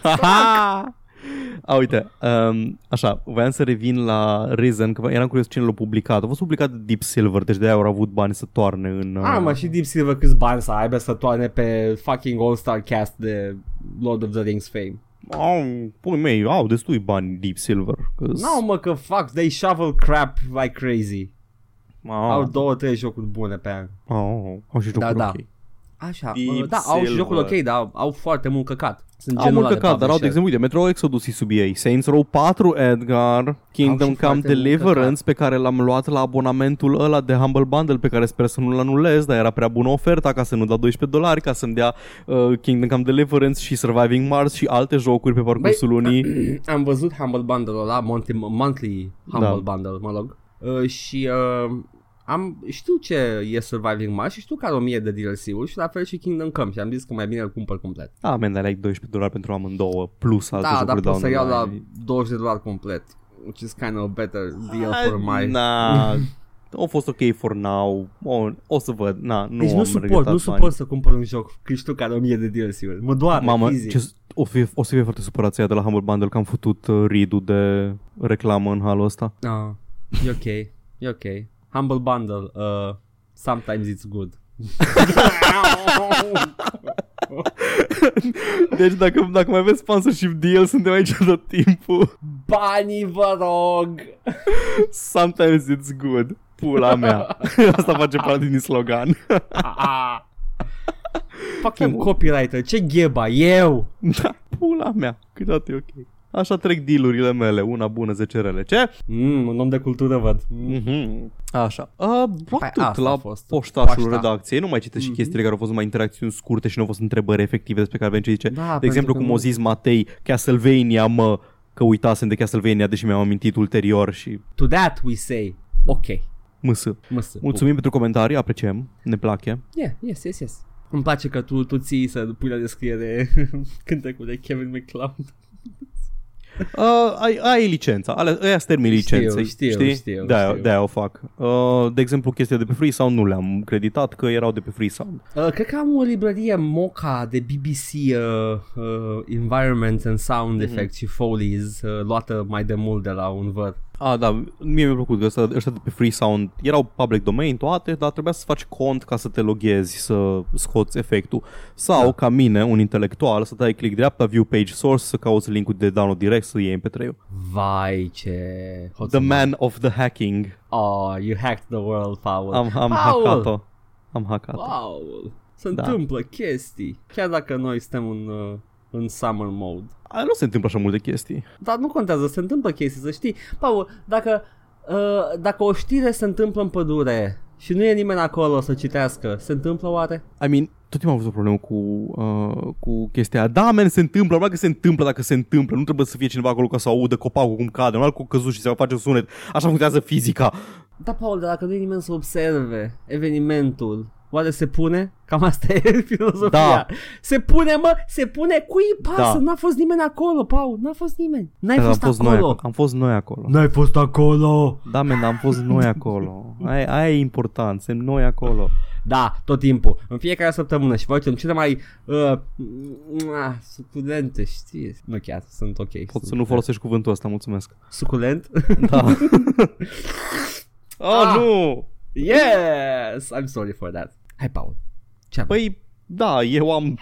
(laughs) Haha! A, uite, um, așa, voiam să revin la Reason, că eram curios cine l-a publicat. A fost publicat de Deep Silver, deci de-aia au avut bani să toarne în... Uh, Ah, mă, și Deep Silver câți bani să aibă să toane pe fucking All-Star Cast de Lord of the Rings fame. Au, pui mei, au destui bani Deep Silver. că Nu, mă, că fuck, they shovel crap like crazy. au, Au două, trei jocuri bune pe an. au, au și Da, jocuri da. Ok. Așa, Deep uh, da, au și Silver. jocul ok, dar au, au foarte mult căcat. Sunt Au genul mult ăla de căcat, dar au, de publisher. exemplu, uite, Metro Exodus e sub ei, Saints Row 4, Edgar, Kingdom și Come foarte mult Deliverance, pe care l-am luat la abonamentul ăla de Humble Bundle, pe care sper să nu-l anulez, dar era prea bună oferta ca să nu dau 12 dolari, ca să-mi dea uh, Kingdom Come Deliverance și Surviving Mars și alte jocuri pe parcursul lunii. (clears throat) Am văzut Humble Bundle ăla, monthly, monthly Humble Da. Bundle, mă rog. Uh, și uh, am, știu ce e Surviving Mars și știu că are 1000 de DLC-uri și la fel și Kingdom Come și am zis că mai bine îl cumpăr complet. Ah, man, dar like 12 dolari pentru amândouă, plus alte da, dar jocuri pot să down iau the la line. 20 de dolari complet. Which is kind of a better deal Ah, for my... Na, (laughs) a fost ok for now. O, o să văd. Na, nu deci am nu suport, regretat nu banii. suport să cumpăr un joc că știu că are 1000 de DLC-uri. Mă doare Mamă, fizic. ce, o, fi, o să fie foarte supărați ăia de la Humble Bundle că am făcut uh, read de reclamă în halul ăsta. Ah, e ok, e ok. Humble Bundle, uh, sometimes it's good. (laughs) Deci dacă, dacă mai aveți sponsorship deal, suntem aici tot timpul. Banii, vă rog! Sometimes it's good. Pula mea. (laughs) Asta face parte din slogan. Ah. Fucking copywriter, ce gheba, eu! da, pula mea. Câteodată e ok. Așa trec dealurile mele, una bună, 10 rele. Ce? Mm, un om de cultură văd. Mm. Mm-hmm. Așa. Uh, Păi atât asta a la fost. poștașul Poșta. redacției. Nu mai citesc și Mhm. chestiile care au fost numai interacțiuni scurte și nu au fost întrebări efective despre care avem ce zice. Da, de pentru exemplu, că cum nu- o zis Matei, Castlevania, mă, că uitasem de Castlevania, deși mi-am amintit ulterior și To that we say, ok. mâsă. Măsă. Mulțumim pentru comentarii, apreciem, ne place. Yeah, yes, yes, yes. Îmi place că tu, tu ții să pui la descriere (laughs) cântecul de Kevin McCloud. Uh, ai, ai licența, ale, ăia sunt termenii Știu, licenței, știu, știi? știu, de-aia, știu. de-aia o fac. Uh, de exemplu, chestia de pe Freesound nu le-am creditat că erau de pe Freesound. Uh, cred că am o librărie Mocha de BBC uh, uh, Environment and Sound Mhm. Effects și Foley's uh, luată mai de mult de la un văr. Ah, da, mie mi-a plăcut că ăsta, ăștia de pe Freesound erau public domain toate, dar trebuia să faci cont ca să te loghezi, să scoți efectul. Sau, Da. da. ca mine, un intelectual, să dai click dreapta, view page source, să cauți linkul de download direct, să iei MP3-ul. Vai ce... The man of the hacking. Oh, you hacked the world, Paul. Am, am Paul! hackat-o. Am hackat-o. Paul! Se Da. întâmplă chestii. Chiar dacă noi suntem în, uh, în summer mode. A, nu se întâmplă așa multe chestii. Dar nu contează, se întâmplă chestii, să știi. Paul, dacă, uh, dacă o știre se întâmplă în pădure și nu e nimeni acolo să citească, se întâmplă oare? I mean, tot timpul am avut o problemă cu, uh, cu chestia aia. Da, men, se întâmplă, numai că se întâmplă dacă se întâmplă. Nu trebuie să fie cineva acolo ca să audă copacul cum cade, nu cu căzut și se va face un sunet. Așa funcționează fizica. Da, Paul, dar dacă nu e nimeni să observe evenimentul, oare se pune? Cam asta e (laughs) filozofia. Da. Se pune, mă, se pune, cui îi pasă? Da. N-a fost nimeni acolo, Paul, n-a fost nimeni. N-ai Dar am fost, fost, acolo. noi acolo. Am fost noi acolo. N-ai fost acolo. Da, men, dar am fost noi acolo. Aia, aia e important, suntem noi acolo. Da, tot timpul, în fiecare săptămână și vă facem cele mai uh, uh, suculente, știi? Nu chiar, sunt ok. Pot sunt să nu folosești cuvântul ăsta, mulțumesc. Suculent? Da. (laughs) oh, Ah. nu! Yes! I'm sorry for that. Hai, Paul. Ce avem? Păi, da, eu am,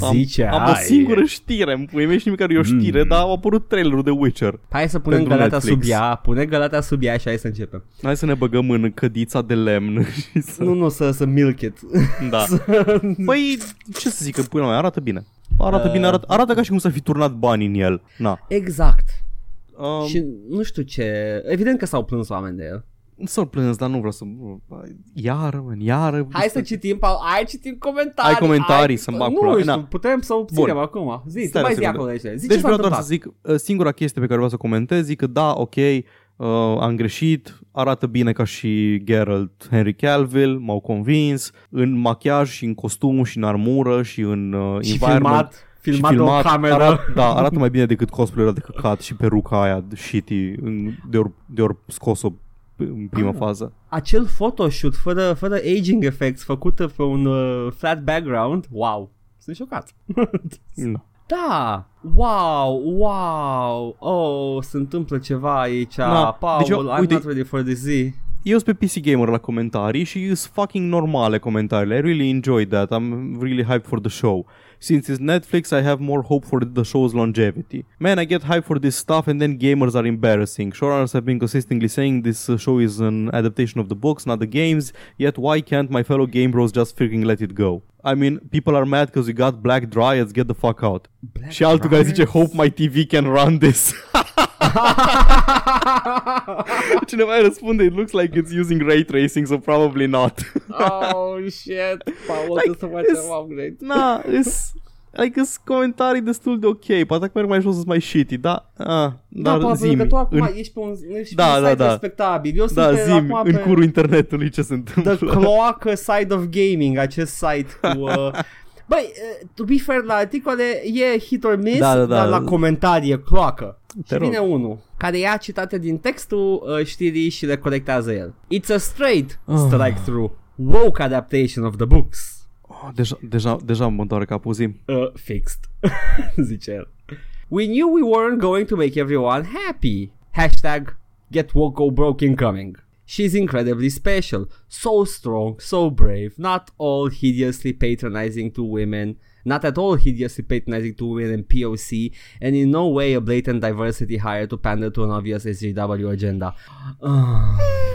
am, Zice, am o hai. singură știre, îmi pui mei și nimic care e o știre, Mm. dar au apărut trailerul de Witcher. Hai să punem Pentru galata Netflix. sub ea, pune galata sub ea și hai să începem. Hai să ne băgăm în cădița de lemn (laughs) și să... Nu, nu, să, să milk it. Da. (laughs) Păi, ce să zic, că până mai arată bine. Arată Uh. bine, arată, arată ca și cum s-ar fi turnat bani în el. Na. exact. Um, Și nu știu ce... Evident că s-au plâns oameni de el. Să-l plâns, dar nu vreau să... Iară, man, iară. Hai să citim, Paul, hai citim comentarii. Ai comentarii hai- să-mi bag Nu pula. știu, Na. putem să obținem Bun. acum. Zi, tu Stai o mai zi secundă. acolo. Zi Deci ce s-a vreau doar să întâmplat. zic, uh, singura chestie pe care vreau să comentez e că da, ok, uh, am greșit, arată bine ca și Geralt Henry Cavill, m-au convins, în machiaj și în costum și în armură și în uh, Și environment. filmat, și filmat, de o cameră. Arată, da, arată mai bine decât cosplayul ăla de căcat și peruca aia shitty în- de ori, de ori scos-o în prima Ah. fază. Acel photoshoot fără, fără aging effects făcută pe un uh, flat background, wow, sunt șocat. Da. (laughs) Da, wow, wow, oh, se întâmplă ceva aici, Da, Paul, deci eu- I'm uite- not ready for this Z. Eu sunt pe PC Gamer la comentarii și sunt fucking normale comentariile. I really enjoy that. I'm really hyped for the show. Since it's Netflix, I have more hope for the show's longevity. Man, I get hyped for this stuff and then gamers are embarrassing. Showrunners have been consistently saying this uh, show is an adaptation of the books, not the games, yet why can't my fellow game bros just freaking let it go? I mean, people are mad because we got Black Dryads, get the fuck out. Black și altul care zice, Dryads? hope my TV can run this. (laughs) Cineva îi răspunde, it looks like it's using ray tracing, so probably not. oh, shit, Paul, Like, trebuie să facem it's- upgrade. Na, is like, is comentarii destul de ok. Poate dacă merg mai jos sunt mai shitty, da, ah, Da, dar Paul, zim, pentru că tu acum în, ești pe un, ești Da, pe un da, site da. respectabil. Eu sunt da, pe, zim, acum în pe curul internetului ce se The întâmplă. Cloaca Side of Gaming, acest site cu... (laughs) Uh, Băi, uh, to be fair, la articole e hit or miss, Da, da, da. dar la comentarii e cloacă. Te și rog. vine unul care ia citate din textul uh, știrii și le corectează el. It's a straight Ah. strike through. Woke adaptation of the books. Oh, deja, deja, deja mă doare capul zim. Uh, fixed. (laughs) Zice el. We knew we weren't going to make everyone happy. Hashtag get woke go broke incoming. She's incredibly special, so strong, so brave, not all hideously patronizing to women, not at all hideously patronizing to women in POC, and in no way a blatant diversity hire to pander to an obvious SJW agenda. Uh.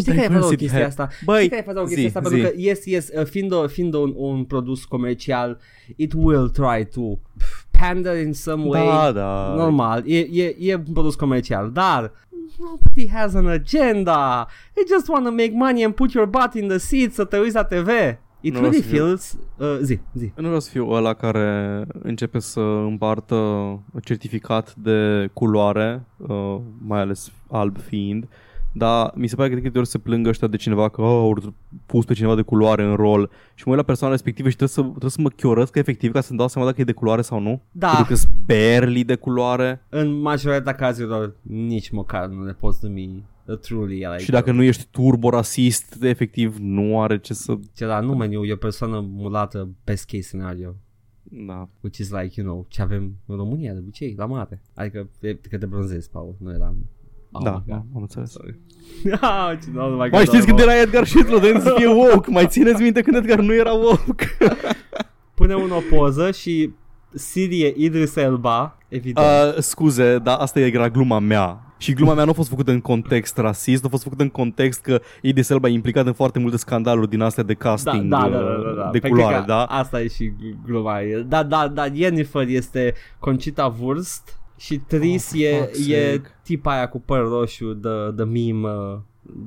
Știi care e faza cu Diversity chestia hat. asta? Băi, Știi care e faza cu chestia zi, asta? zi. Pentru că, yes, yes, uh, fiind, o, fiind un, un produs comercial, it will try to pf, pander in some way. Da, da. Normal, e, e, e un produs comercial, dar nobody has an agenda. They just want to make money and put your butt in the seat să te uiți la TV. It Nu really o să fiu. feels... Uh, zi, zi. Nu vreau să fiu ăla care începe să împartă certificat de culoare, uh, mai ales alb fiind, dar mi se pare că de câte ori se plângă ăștia de cineva că oh, au pus pe cineva de culoare în rol și mă uit la persoana respectivă și trebuie să, trebuie să mă chiorăsc efectiv ca să-mi dau seama dacă e de culoare sau nu. Da. Pentru că sunt barely de culoare În majoritatea cazurilor nici măcar nu le poți numi uh, truly like, și dacă nu ești turbo rasist, efectiv nu are ce să... Ce la numele e o persoană mulată best case scenario. Da. Which is like, you know, ce avem în România de obicei, la mare. Adică e, că te bronzezi, Paul, nu eram... Oh da, my da, God. am înțeles. Ah, ce- oh my God, Mai știți oh, când era Edgar Shitlo de să fie woke? Mai țineți minte când Edgar nu era woke? (laughs) Pune un o poză și Siri e Idris Elba, evident. Uh, scuze, dar asta era gluma mea. Și gluma mea nu a fost făcută în context rasist, a fost făcută în context că Idris Elba e implicat în foarte multe scandaluri din astea de da, casting da, da, da, uh, da, da. de Păi culoare, cred că da? Asta e și gluma. Da, da, da, Jennifer este Concita Wurst și Tris Oh, e, fuck's e sake. tipa aia cu păr roșu, the, the meme, uh,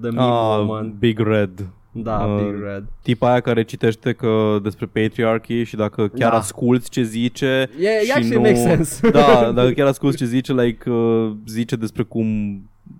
the meme Ah, woman. Big Red. Da, uh, Big Red. Tipa aia care citește că despre patriarchy și dacă chiar Da. asculți ce zice Yeah, it și actually nu... makes sense. Da, (laughs) dacă chiar asculti ce zice, like, uh, zice despre cum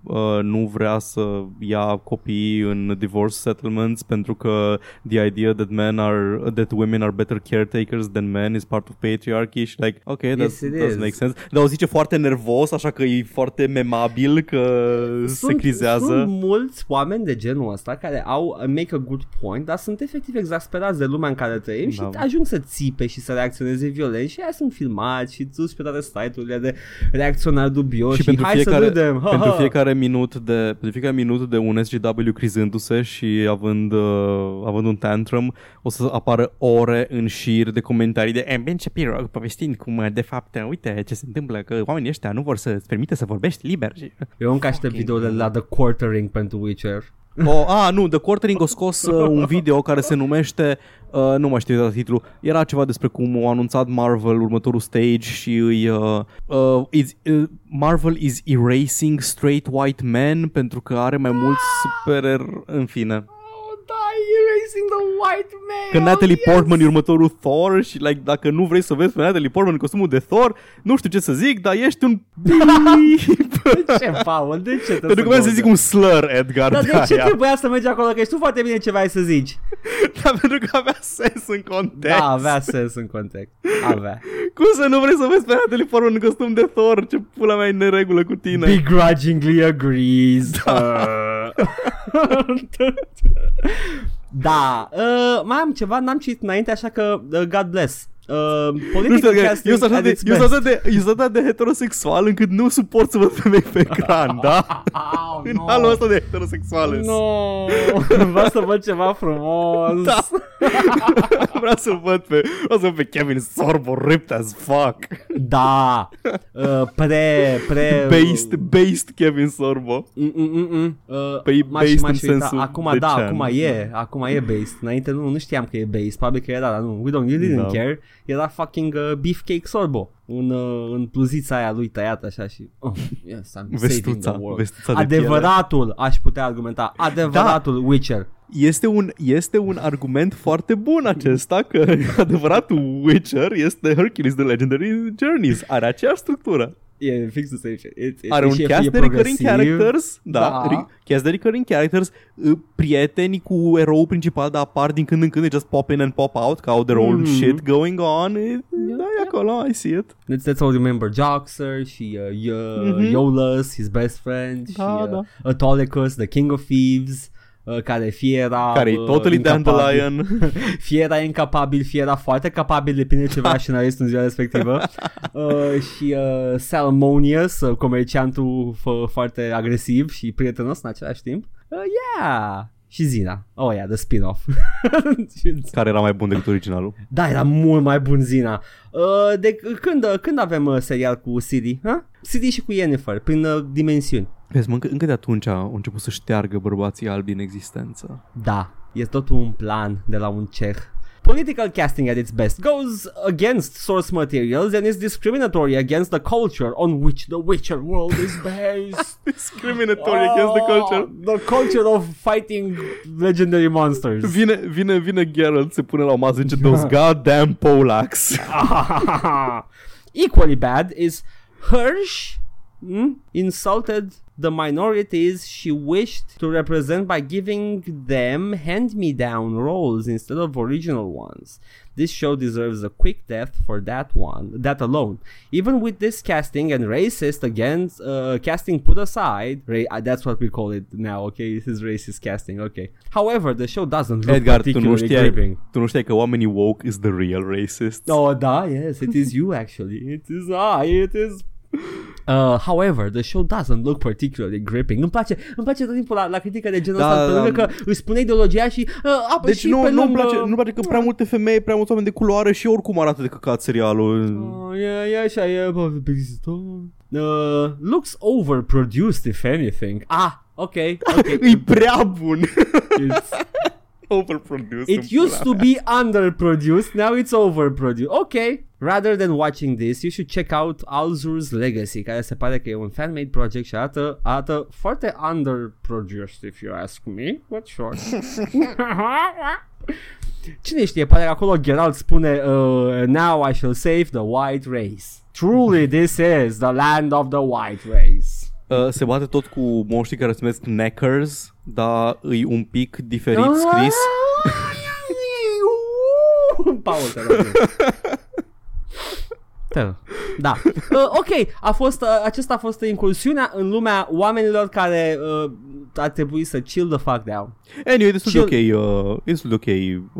uh, nu vrea să ia copii în divorce settlements pentru că the idea that men are that women are better caretakers than men is part of patriarchy și like, ok, that Yes, it does is. make sense. Dar o zice foarte nervos, așa că e foarte memabil că se crizează. Sunt mulți oameni de genul ăsta care au make a good point, dar sunt efectiv exasperați de lumea în care trăim și Da. ajung să țipe și să reacționeze violent și aia sunt filmați și sus pe toate site-urile de reacționari dubioși și și, pentru hai fiecare, să râdem. Ha, pentru ha. fiecare minut de pentru fiecare minut de un SGW crizându-se și având uh, având un tantrum, o să apară ore în șir de comentarii de "Eh, Ben Shapiro povestind cum uh, de fapt uh, uite ce se întâmplă că oamenii ăștia nu vor să-ți permite să vorbești liber. Și... Eu încă aștept videourile la The Quartering pentru Witcher. O, a, nu, The Quartering a scos uh, un video care se numește, uh, nu mai știu exact titlul, era ceva despre cum a anunțat Marvel următorul stage și îi, uh, uh, is, uh, Marvel is erasing straight white men pentru că are mai mulți super, în fine. Oh, da, erasing the white man. Că Natalie oh, yes. Portman e următorul Thor și like, dacă nu vrei să vezi pe Natalie Portman în costumul de Thor, nu știu ce să zic, dar ești un (laughs) De ce, Paul? De ce trebuie Pentru că vreau să zic un slur, Edgar, Dar de ce aia. trebuia să mergi acolo? Că știu foarte bine ce vrei să zici. (laughs) Dar pentru că avea sens în context. Da, avea sens în context. Avea. Cum să nu vrei să vezi pe Natalie Portman în costum de Thor? Ce pula mea e în neregulă cu tine? Begrudgingly agrees. Da. (laughs) da. Uh, mai am ceva, n-am citit înainte, așa că uh, God bless. Uh, Nu political știu, că casting eu sunt așa at de, its eu sunt best. așa de, eu sunt așa de heterosexual încât nu suport să văd femei pe ecran, da? Au, În no. halul ăsta de heterosexuale. No, (laughs) vreau să văd ceva frumos. Da. (laughs) Vreau să văd pe, vreau să văd pe Kevin Sorbo ripped as fuck. Da. Uh, pre, pre... Based, based Kevin Sorbo. Mm, mm, mm, mm. Uh, Păi m-aș- based m-aș în uita. sensul Acum de da, ce, acum nu? e, acum e based. Înainte nu, nu știam că e based. Probabil că era, dar nu. We don't, you didn't Da. care. Era fucking uh, beefcake sorbo. Un, uh, în pluzița aia lui tăiat așa și oh, yes, I'm saving Vestuța, the world. vestuța de piele. Adevăratul, aș putea argumenta, adevăratul Da. Witcher. Este un, este un argument foarte bun acesta că (laughs) adevăratul Witcher este Hercules The Legendary Journeys. Are aceeași structură. E fix the same shit. It's, it's, Are un și e- cast e de recurring progresiv. characters, da, Da. re- cast de recurring characters, uh, prieteni cu erou principal, dar apar din când în când, they just pop in and pop out, că au their own Mhm. shit going on. E, da, e acolo, I see it. That's, that's all you remember Joxer și uh, y- Mhm. Iolus, his best friend Da, și uh, da. Autolycus, the king of thieves uh, care fie era Care e uh, totally incapabil- dandelion. (laughs) fie era incapabil, fie era foarte capabil depinde ce vrea scenarist în ziua respectivă (laughs) uh, și uh, Salmonius, uh, comerciantul f- foarte agresiv și prietenos în același timp uh, yeah și Zina. Oh, yeah, the spin-off. (laughs) Care era mai bun decât originalul. Da, era mult mai bun Zina. Uh, de când, când avem uh, serial cu CD? Ha? CD și cu Yennefer, prin uh, dimensiuni. Vezi, mă, încă, încă de atunci au început să șteargă bărbații albi în existență. Da, e totul un plan de la un ceh. Political casting at its best goes against source materials and is discriminatory against the culture on which the Witcher world is (laughs) based. Discriminatory against the culture. Oh, the culture of fighting legendary monsters. Vine, vine, vine Geralt, se pune la o masă, zice, those (laughs) goddamn Polacks. (laughs) Equally bad is Hirsch hmm, insulted the minorities she wished to represent by giving them hand-me-down roles instead of original ones. This show deserves a quick death for that one, that alone. Even with this casting and racist against uh, casting put aside, ra- uh, that's what we call it now. Okay, this is racist casting. Okay. However, the show doesn't look Edgar, tu nu, particularly știai, gripping. tu nu știai că oamenii woke is the real racist. Oh, da, yes, it is you actually. It is I, it is... Uh, however, the show doesn't look particularly gripping. Îmi place, îmi place tot timpul la, la critică de genul Da, ăsta, da, pentru da. că îți spune ideologia și uh, apă Deci și nu, pe nu-mi lângă... place, nu place că prea multe femei, prea mulți oameni de culoare și oricum arată de căcat serialul. Uh, e, e așa, e... bă, există. Uh, looks overproduced, if anything. Ah, ok, ok. (laughs) E prea bun. It's, Overproduced. It used to be underproduced, now it's overproduced. Ok, rather than watching this, you should check out Alzur's Legacy, care se pare că e un fan-made project și arată, arată foarte underproduced, if you ask me, but sure. (laughs) Cine știe, pare că acolo Geralt spune uh, Now I shall save the white race. Truly this is the land of the white race. Uh, se bate tot cu monștri care se numesc Neckers, dar îi un pic diferit scris. Paul, te rog. Te rog. Da. Uh, ok, a fost, uh, acesta a fost incursiunea în lumea oamenilor care uh, ar trebui să chill the fuck down. Anyway, destul de Chill. ok, uh, e destul de ok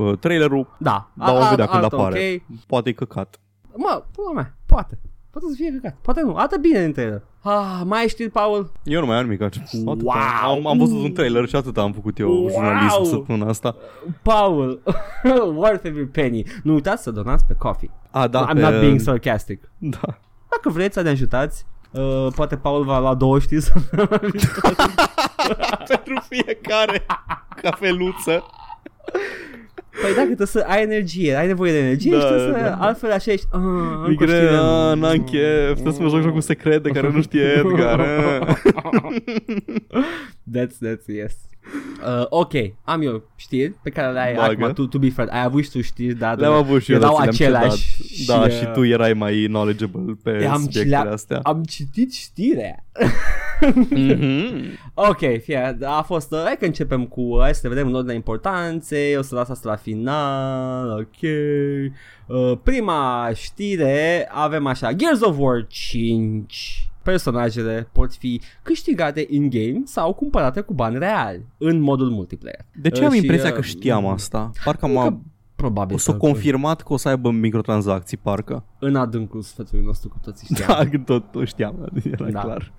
uh, trailerul, Da. dar vom A- vedea a- când arată apare. ok. Poate e căcat. Mă, pula mea, poate. Poate să fie căcat, poate nu. Arată bine în trailer. Ah, mai ai știri, Paul? Eu nu mai am nimic. Atâta. Wow. Am, am văzut un trailer și atât am făcut eu Wow. jurnalism săptămâna asta. Paul, (laughs) worth every penny. Nu uitați să donați pe coffee. A, da, I'm pe, not being sarcastic. Da. Dacă vreți să ne ajutați, uh, poate Paul va lua două știri să (laughs) Pentru fiecare cafeluță. Păi dacă trebuie să ai energie, ai nevoie de energie Da, și trebuie să, da. altfel așa ești uh, încă Migre, știre. a, n-am chef, trebuie să mă joc jocul secret de care nu știe Edgar. a. (laughs) That's, that's, yes. Uh, ok, am eu știri pe care le ai Bagă. acum, tu, to be fair, ai avut și tu știri, dar Le-am avut și eu, erau dar ți le-am aceleași. cedat. Da, uh, și tu erai mai knowledgeable pe am, subiectele le-am- astea. am citit știrea. Mhm. (laughs) Ok, fie, a fost, uh, hai că începem cu, uh, hai să ne vedem în ordinea importanței, o să las asta la final, ok. Uh, prima știre avem așa, Gears of War 5. Personajele pot fi câștigate in-game sau cumpărate cu bani reali în modul multiplayer. De ce Uh, am și, impresia uh, că știam asta? Parcă că m-a Probabil o s-a că confirmat că o să aibă microtransacții, parcă. în adâncul sfătului nostru cu toții știam. (laughs) Da, când tot tot știam, era Da. clar.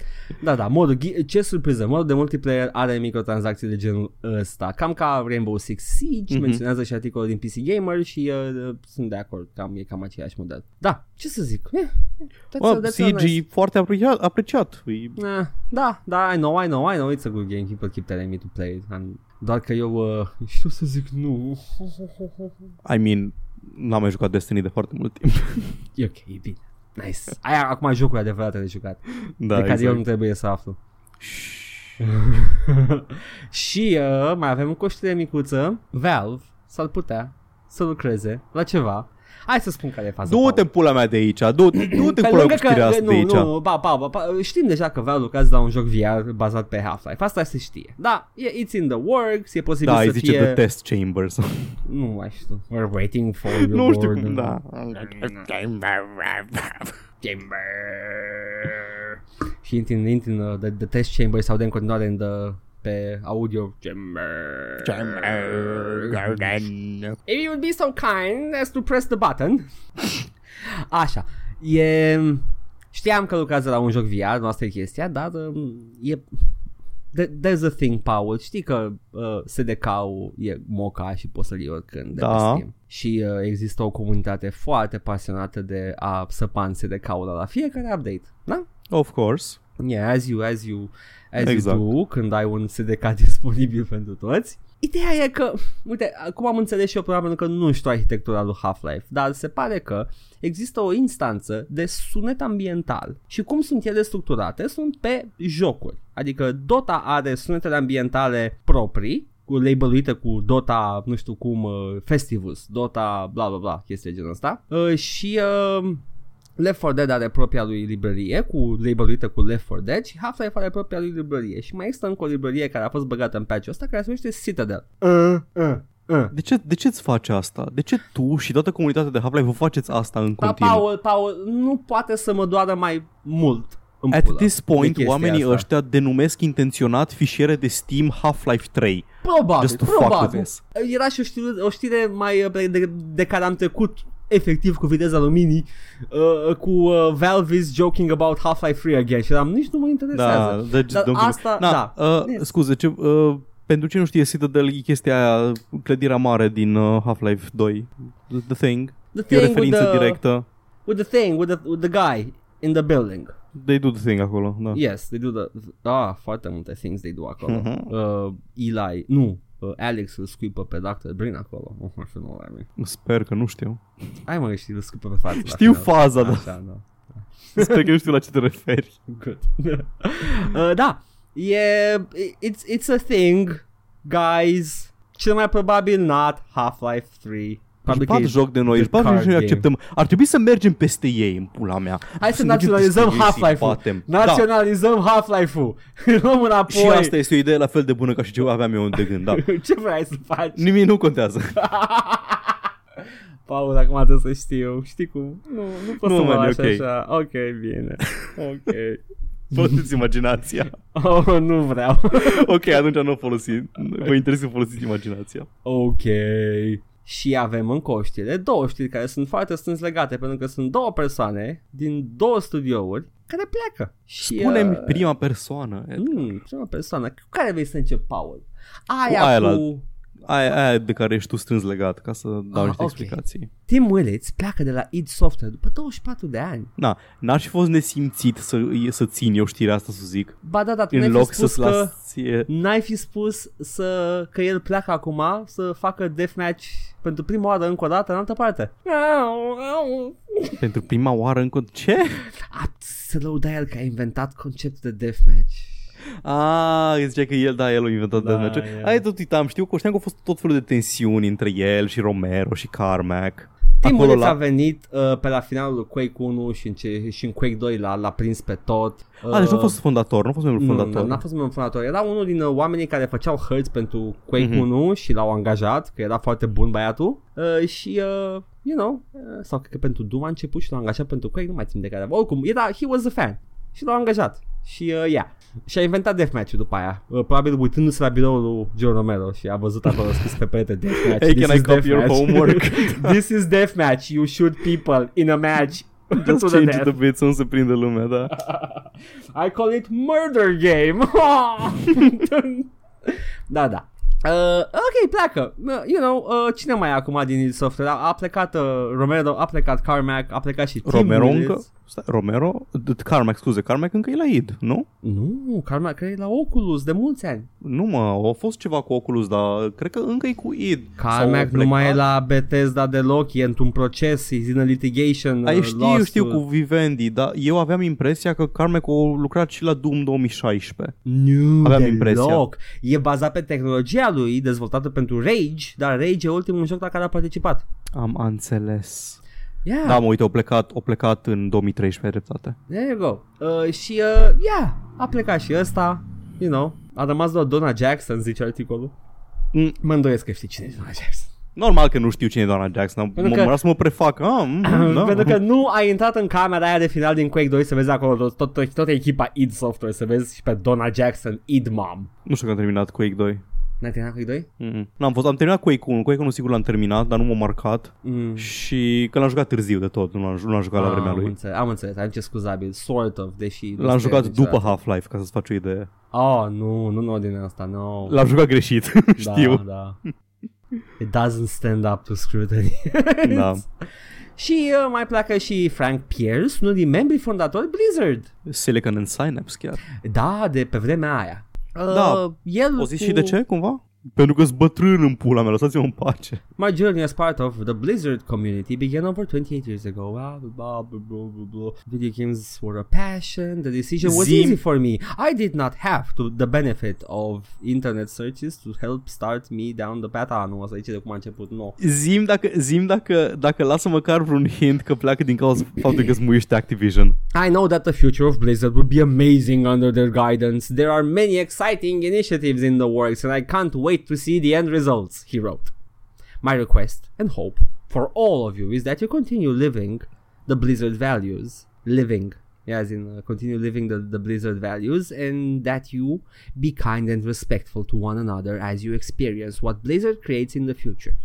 Da, da, modul, ghi- ce surpriză, modul de multiplayer are microtransacții de genul ăsta, cam ca Rainbow Six Siege, Mhm. menționează și articolul din PC Gamer și uh, sunt de acord, cam, e cam același model. Da, ce să zic, eh, that's, Bă, that's Siege nice. e foarte apreciat. apreciat. E Eh, da, da, I know, I know, I know, it's a good game, people keep telling me to play it, I'm, doar că eu uh, (laughs) știu să zic nu. (laughs) I mean, n-am mai jucat Destiny de foarte mult timp. (laughs) E ok, e bine. Nice. Aia acum jocuri adevărate de jucat. da, de care exact. eu nu trebuie să aflu. și uh, mai avem o știre micuță. Valve s-ar putea să lucreze la ceva. Hai să spun care e faza. Du-te Paul. pula mea de aici, du-te, du-te Pe pula lângă mea cu știrea asta nu, de aici. nu, ba, ba, ba, ba, știm deja că Valve lucrează la un joc VR bazat pe Half-Life. Asta se știe. Da, e, it's in the works, e posibil Da, îi să zice fie... The Test Chambers. Nu mai știu. We're waiting for your nu știu word. cum, da. Chamber. Și intri în, intri în uh, the, the test chamber sau de în continuare în the, pe audio chamber. If you would be so kind as to press the button. (laughs) Așa. E... Știam că lucrează la un joc VR, nu asta e chestia, dar um, e... There- There's a thing, Paul. Știi că uh, SDK-ul e moca și poți să-l iei oricând de Da. pe Steam. Și uh, există o comunitate foarte pasionată de a săpa în SDK-ul ăla la fiecare update. Da? Of course. Yeah, as you, as you, as Exact. you do când ai un SDK (laughs) disponibil pentru toți. Ideea e că, uite, acum am înțeles și eu probabil că nu știu arhitectura lui Half-Life, dar se pare că există o instanță de sunet ambiental și cum sunt ele structurate sunt pe jocuri. Adică Dota are sunetele ambientale proprii, cu labeluite cu Dota, nu știu cum, uh, Festivus, Dota, bla bla bla, chestii de genul ăsta. Uh, și uh, Left 4 Dead are propria lui librărie cu labeluită cu Left 4 Dead și Half-Life are propria lui librărie și mai există încă o librărie care a fost băgată în patch-ul ăsta care se numește Citadel. Uh, uh, uh. De ce, de ce îți faci asta? De ce tu și toată comunitatea de Half-Life vă faceți asta în Pa, continuu? Paul, Paul, nu poate să mă doară mai mult în At pulă this de point, chestia oamenii asta. ăștia denumesc intenționat fișiere de Steam Half-Life 3. Probabil, Just to fuck with probabil. us. Era și o știre, o știre mai uh, de, de, de care am trecut efectiv cu viteza aluminii uh, cu uh, Valve is joking about Half-Life 3 again și eram nici nu mă interesează. Da, deci, Dar domnule- asta, Na, da. Uh, Yes. Scuze, ce, uh, pentru cine nu știe Citadel e chestia aia, clădirea mare din uh, Half-Life 2. The, the Thing. The E o thing with referință the, directă. with the thing, with the, with the guy in the building. They do the thing acolo, da. Yes, they do the... Ah, foarte multe things they do acolo. Mhm. uh, Eli, nu, uh, Alex îl scuipă pe Dr. Brin acolo. Oh, I don't know what I mean. Sper că nu știu. Hai mă, știi, îl scuipă pe față. la Știu final. faza, da. Așa, da. Sper că nu știu la ce te referi. Good. (laughs) uh, da, e... It's, it's a thing, guys. Cel mai probabil not Half-Life 3. Își Probabil bat că e joc de noi, the își bat joc card și noi game. acceptăm. Ar trebui să mergem peste ei în pula mea. Hai să mergem naționalizăm peste ei, să-i Half-Life-ul. batem. Da. Naționalizăm Half-Life-ul. (laughs) Luăm înapoi. Și asta este o idee la fel de bună ca și ce aveam eu de gând, da. (laughs) Ce vrei să faci? Nimic nu contează. (laughs) Paul, acum trebuie să știu. Știi cum? Nu, nu pot Nu, să mă man, e lași ok. așa. Ok, bine. Ok. Folosiți imaginația. Oh, nu vreau. ok, atunci nu folosiți. Vă interesează să folosiți imaginația. ok. Și avem încă o știre, două știri care sunt foarte strâns legate, pentru că sunt două persoane din două studiouri care pleacă. Și, Spune-mi uh, prima persoană. Mm, prima persoană. Cu care vrei să încep, Paul? Aia Cu aia cu... la- Aia, aia de care ești tu strâns legat, ca să dau Ah, niște ok. explicații. Tim Willits pleacă de la id Software după 24 de ani. Na, n-ar fi fost nesimțit să, să țin eu știrea asta să zic. Ba da, da, tu În n-ai fi loc spus să-ți că... las ție... N-ai fi spus să, că el pleacă acum să facă deathmatch pentru prima oară încă o dată în altă parte. Pentru prima oară încă... Ce? A, să lăuda el că a inventat conceptul de deathmatch. Ah, zicea că el, da, el a inventat Da, da, deathmatch. el. Aia tot uitam, știu că știam că au fost tot felul de tensiuni între el și Romero și Carmack. Tim Acolo Willits la- a venit uh, pe la finalul lui Quake 1 și în, ce, și în Quake 2 l-a, l-a prins pe tot. Uh, Ah, deci nu a fost fondator, nu a fost membru nu, fondator. nu, n-a fost membru fondator. Era unul din uh, oamenii care făceau hărți pentru Quake Mhm. 1 și l-au angajat, că era foarte bun băiatul. Uh, și, uh, you know, uh, sau cred că pentru Doom a început și l-au angajat pentru Quake, nu mai țin de care. Oricum, era, he was a fan. Și l-au angajat. Și, uh, yeah. Și a inventat deathmatch-ul după aia. Uh, probabil uitându-se la biroul lui Joe Romero și a văzut acolo scris pe perete deathmatch. Hey, This can I is copy your deathmatch. homework? (laughs) This is deathmatch. You shoot people in a match. (laughs) Just to the change death. the bit să nu se prindă lumea, da. (laughs) I call it murder game. da, da. Uh, ok, pleacă. Uh, you know, uh, cine mai e acum din id Software? A, a plecat uh, Romero, a plecat Carmack, a plecat și Tim Romero Willits. încă... Stai, Romero? D- Carmack, scuze, Carmack încă e la id, nu? Nu, Carmack e la Oculus de mulți ani. Nu mă, a fost ceva cu Oculus, dar cred că încă e cu id. Carmack Sau nu a mai e plecat. la Bethesda deloc, e într-un proces, e in a litigation. Ai uh, știu, lawsuit. știu cu Vivendi, dar eu aveam impresia că Carmack a lucrat și la Doom 2016. Nu, Aveam deloc. impresia. E bazat pe tehnologia lui, dezvoltată pentru Rage, dar Rage e ultimul joc la care a participat. Am înțeles. Yeah. Da, mă, uite, o plecat, o plecat în 2013 dreptate. There you go. Uh, și, uh, yeah, a plecat și ăsta, you know, a rămas doar Donna Jackson, zice articolul. Mm. Mă îndoiesc că știi cine e Donna Jackson. Normal că nu știu cine e doamna Jackson, mă Pentru mă că- că... să mă prefac. Ah, mm, (clears throat) da. Pentru că nu ai intrat în camera aia de final din Quake 2 să vezi acolo tot, tot, tot, tot echipa id Software, să vezi și pe Donna Jackson, id Mom. Nu știu că am terminat Quake 2. N-ai terminat Quake 2? Mm-mm. N-am fost, am terminat Quake 1, Quake 1 sigur l-am terminat, dar nu m-a marcat Mm. și că l-am jucat târziu de tot, nu l-am, nu l-am jucat la Ah, vremea Am lui. înțeles, am înțeles, am ce scuzabil, sort of, deși... nu L-am este jucat niciodată. după Half-Life, ca să-ți faci o idee. Oh, nu, nu în ordinea asta, no. L-am jucat greșit, (laughs) știu. Da, da. It doesn't stand up to scrutiny. Da. (laughs) și uh, mai pleacă și Frank Pierce, unul din membrii fondatori Blizzard. Silicon and Synapse chiar. Da, de pe vremea aia. Uh, Da. El O zis cu... și de ce, cumva? Pentru că-s bătrân în pula mea, lăsați-mă în pace. My journey as part of the Blizzard community began over 28 years ago. Blah, blah, blah, blah, blah. Video games were a passion. The decision was Zim- easy for me. I did not have to, the benefit of internet searches to help start me down the path. Ah, nu, să zice de cum a început. Nu. Zim dacă, zim dacă, dacă lasă măcar vreun hint că pleacă din cauza faptului că smuiește Activision. I know that the future of Blizzard will be amazing under their guidance. There are many exciting initiatives in the works, and I can't wait to see the end results, he wrote. My request and hope for all of you is that you continue living the Blizzard values. Living. Yeah, as in uh, continue living the, the Blizzard values and that you be kind and respectful to one another as you experience what Blizzard creates in the future.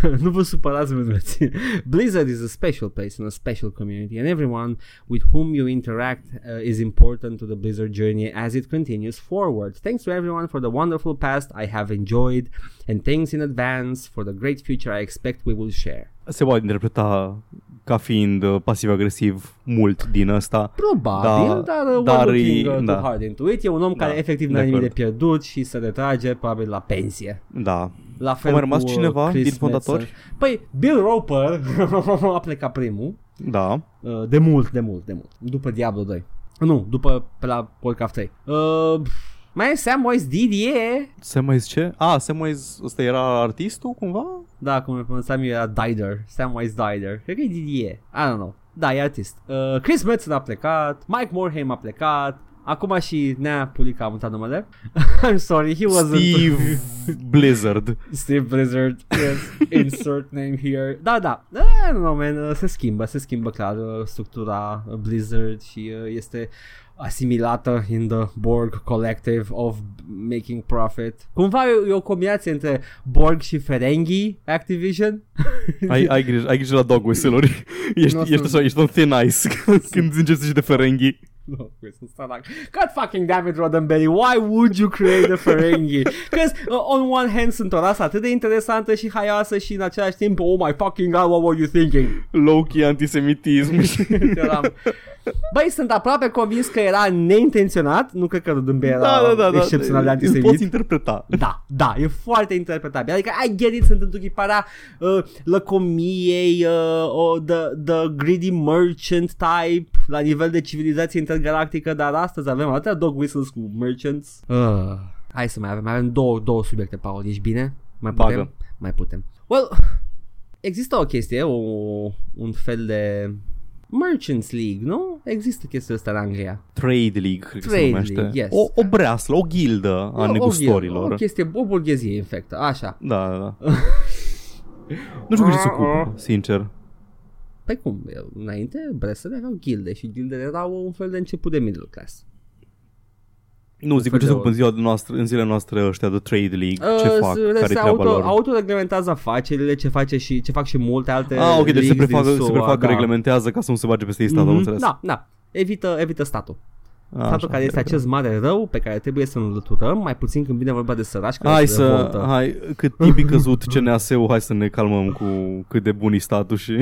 (laughs) nu vă supărați mânăți. Blizzard is a special place and a special community and everyone with whom you interact uh, is important to the Blizzard journey as it continues forward. Thanks to everyone for the wonderful past I have enjoyed and thanks in advance for the great future I expect we will share. Se poate interpreta ca fiind uh, pasiv-agresiv mult din ăsta. Probabil, Da, dar, uh, dar we're looking e- uh, da. too hard into it. E un om Da, care efectiv de nu are nimic de acord. pierdut și se retrage probabil la pensie. Da. La fel mai rămas cu, uh, cineva Chris din fondatori? Metzen. Păi, Bill Roper (laughs) a plecat primul. Da. Uh, de mult, de mult, de mult. După Diablo 2. Nu, după pe la Warcraft 3. Uh, mai e Samwise Didier. Samwise ce? Ah, Samwise ăsta era artistul cumva? Da, cum îl pronunțam eu era Dider. Samwise Dider. Cred că e Didier. I don't know. Da, e artist. Uh, Chris Metzen a plecat, Mike Morhaime a plecat, Acum și Nea Pulica a mutat numele. (laughs) I'm sorry, he wasn't... Steve Blizzard. (laughs) Steve Blizzard, yes, insert name here. Da, da, da nu, man, uh, se schimbă, se schimbă clar uh, structura Blizzard și uh, este asimilată in the Borg Collective of Making Profit. Cumva e, e o combinație între Borg și Ferengi Activision. (laughs) ai, ai, grijă, ai grijă la dog whistle-uri. (laughs) Ești, ești, așa, ești un thin ice (laughs) când zici de Ferengi. No, sunt sărac. God fucking damn it, Roddenberry, why would you create a Ferengi? Because uh, on one hand sunt o rasă atât de interesantă și haioasă și în același timp, oh my fucking god, what were you thinking? Low-key antisemitism. Băi, sunt aproape convins că era neintenționat, nu cred că Roddenberry era da, da, da, excepțional de antisemit. Îl poți interpreta. Da, da, e foarte interpretabil. Adică, I get it, sunt întruchiparea uh, lăcomiei, uh, uh, the, the greedy merchant type la nivel de civilizație intergalactică, dar astăzi avem atâtea dog whistles cu merchants. Uh, hai să mai avem, mai avem două, două subiecte, Paul, ești bine? Mai putem? Bagă. Mai putem. Well, există o chestie, o, un fel de Merchants League, nu? Există chestia asta în Anglia. Trade League, cred Trade că se numește. League, yes. O, o breaslă, o ghildă a O- negustorilor. O, o chestie, o burghezie infectă, așa. Da, da, da. nu știu cu ce se ocupă, sincer. Păi cum, înainte Bresele aveau gilde și gildele erau un fel de început de middle class. Nu, zic cu fel ce de se ocupă în, ziua noastră, în zilele noastre ăștia de Trade League, ce Uh, fac, se- care e se treaba auto, lor. autoreglementează afacerile, ce face și ce fac și multe alte Ah, ok, deci se leagues din prefac, se SUA, prefac da. reglementează ca să nu se bage peste ei statul, am Mhm, înțeles. Da, da. Evită, evită statul. Așa, statul care este ok, ok. acest mare rău pe care trebuie să-l înlăturăm, mai puțin când vine vorba de săraci care Hai se să, revoltă. hai, cât tipic căzut CNAS-ul, hai să ne calmăm cu cât de bun e statul și...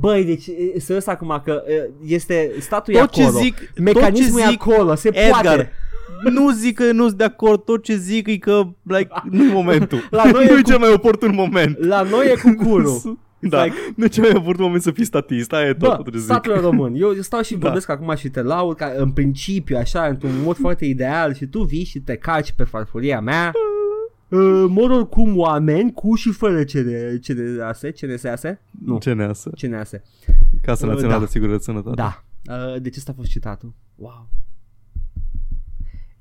Băi, deci e- serios acum că e, este statul e Tot ce acolo. zic, Mecanismul tot ce e zic, acolo, se Edgar, poate. Nu zic că nu sunt de acord, tot ce zic e că, like, nu e (laughs) momentul. La noi nu e e cu- cel mai oportun moment. La noi e cu curul. (laughs) Da, like- nu e cel mai oportun moment să fii statist, aia e tot Bă, tot ce zic. statul român. Eu, eu stau și Da. vorbesc acum și te laud ca în principiu, așa, într-un mod foarte ideal și tu vii și te calci pe farfuria mea. (laughs) Uh, mod oricum oameni cu și fără CN, CNAS, CNSAS? Nu, CNAS, CNAS. Casa Uh, Națională da. de Sigurătate Sănătate. Da. Uh, de ce ăsta a fost citatul? Wow.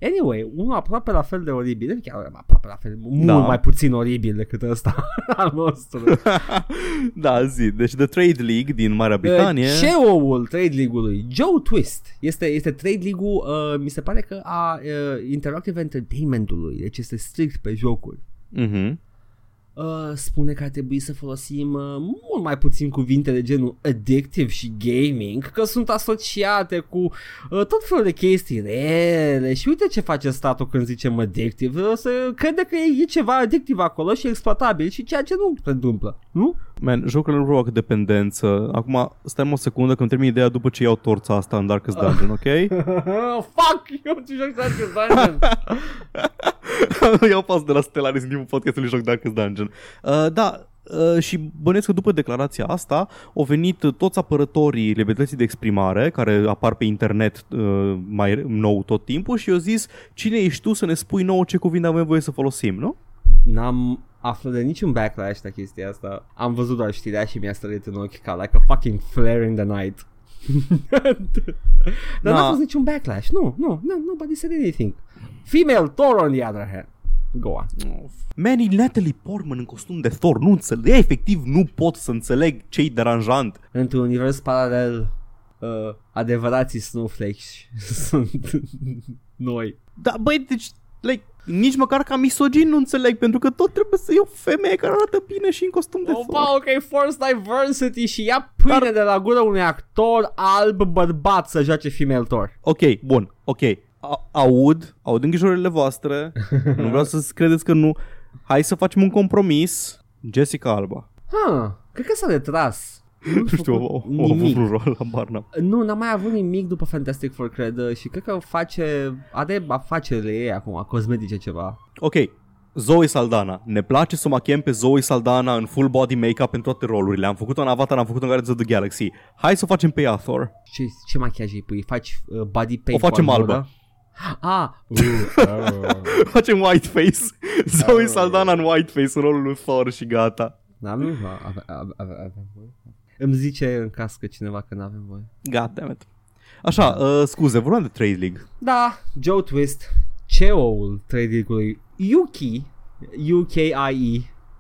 Anyway, unul aproape la fel de oribil, chiar aproape la fel, mult Da. mai puțin oribil decât ăsta (laughs) al nostru. (laughs) da, zi. Deci The Trade League din Marea Britanie. Uh, CEO-ul Trade League-ului, Joe Twist, este, este Trade League-ul, uh, mi se pare că a uh, Interactive Entertainment-ului, deci este strict pe jocuri. Mhm. Uh, spune că ar trebui să folosim uh, mult mai puțin cuvinte de genul addictive și gaming, că sunt asociate cu uh, tot felul de chestii rele și uite ce face statul când zicem addictive, o să crede că e, e ceva addictiv acolo și exploatabil și ceea ce nu se întâmplă, nu? Man, jocurile nu provoacă dependență. Acum, stai o secundă că îmi termin ideea după ce iau torța asta în Darkest (laughs) Dungeon, ok? Fuck, eu ce joc Darkest Dungeon. (laughs) iau pas de la Stellaris în timpul podcastului joc Darkest Dungeon. Uh, da, Uh, și bănuiesc că după declarația asta au venit toți apărătorii libertății de exprimare care apar pe internet uh, mai nou tot timpul și eu zis cine ești tu să ne spui nouă ce cuvinte avem voie să folosim, nu? N-am aflat de niciun backlash la chestia asta. Am văzut doar știrea și mi-a stărit în ochi ca like a fucking flare in the night. (laughs) Dar Da. n-a fost niciun backlash. Nu, nu, no, nobody said anything. Female Thor on the other hand. Go on. Man, e Natalie Portman în costum de Thor, nu înțeleg, efectiv nu pot să înțeleg ce-i deranjant. Într-un univers paralel, uh, adevărații snowflakes (laughs) sunt noi. Da, băi, deci, like, nici măcar ca misogin nu înțeleg, pentru că tot trebuie să e o femeie care arată bine și în costum de Thor. Opa, ok, force diversity și ia pâine Dar- de la gura unui actor alb bărbat să joace female Thor. Ok, bun, ok. A- aud, aud îngrijorările voastre. (laughs) nu vreau să credeți că nu. Hai să facem un compromis. Jessica Alba. Ha, cred că s-a retras. Nu știu, o, o, o avut nimic. un rol la Barna. Nu, n-a mai avut nimic după Fantastic Four, cred, uh, și cred că face, are afacerile ei acum, cosmetice ceva. Ok, Zoe Saldana. Ne place să machem pe Zoe Saldana în full body make-up în toate rolurile. Am făcut-o în Avatar, am făcut-o în Guardians of the Galaxy. Hai să o facem pe ea, Thor. Ce, ce machiaj îi pui? Faci uh, body paint O facem cu albă. armură? Ah, uh, uh. Facem whiteface. Zoe Oh. Saldana în whiteface în rolul lui Thor și gata. N-am, nu, avem, avem, avem voie. Îmi zice în caz că cineva că n-avem voie. God damn it. Așa, uh, scuze, vorbeam de Trade League. Da, Joe Twist, CEO-ul Trade League-ului Yuki, UKIE,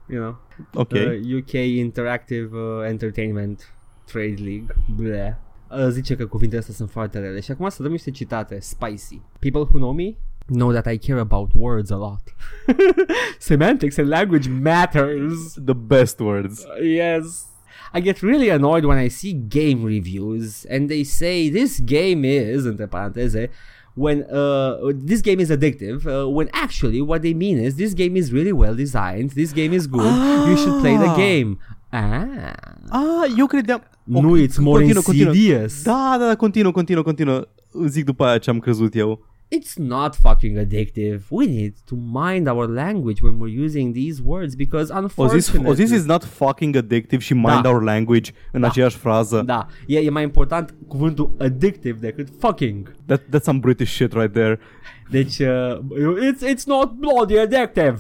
you know, Ok. uh, UK Interactive uh, Entertainment Trade League, bleh. Uh, zice că cuvintele astea sunt foarte rele și acum să dăm niște citate spicy. People who know me know that I care about words a lot. (laughs) Semantics and language matters. The best words. Yes. I get really annoyed when I see game reviews and they say this game is, între paranteze, when uh, this game is addictive, uh, when actually what they mean is this game is really well designed, this game is good, you should play the Ah. game. Ah. Ah, eu credeam... Nu, Ok, it's more continuă, continuă. insidious. Da, da, da, continuă, continuă, continuă. Zic după aia ce am crezut eu. It's not fucking addictive. We need to mind our language when we're using these words because O zis, unfortunately... o zis is not fucking addictive și mind Da. our language în aceeași frază. Da, e, e mai important cuvântul addictive decât fucking. That, that's some British shit right there. Deci, uh, it's, it's not bloody addictive.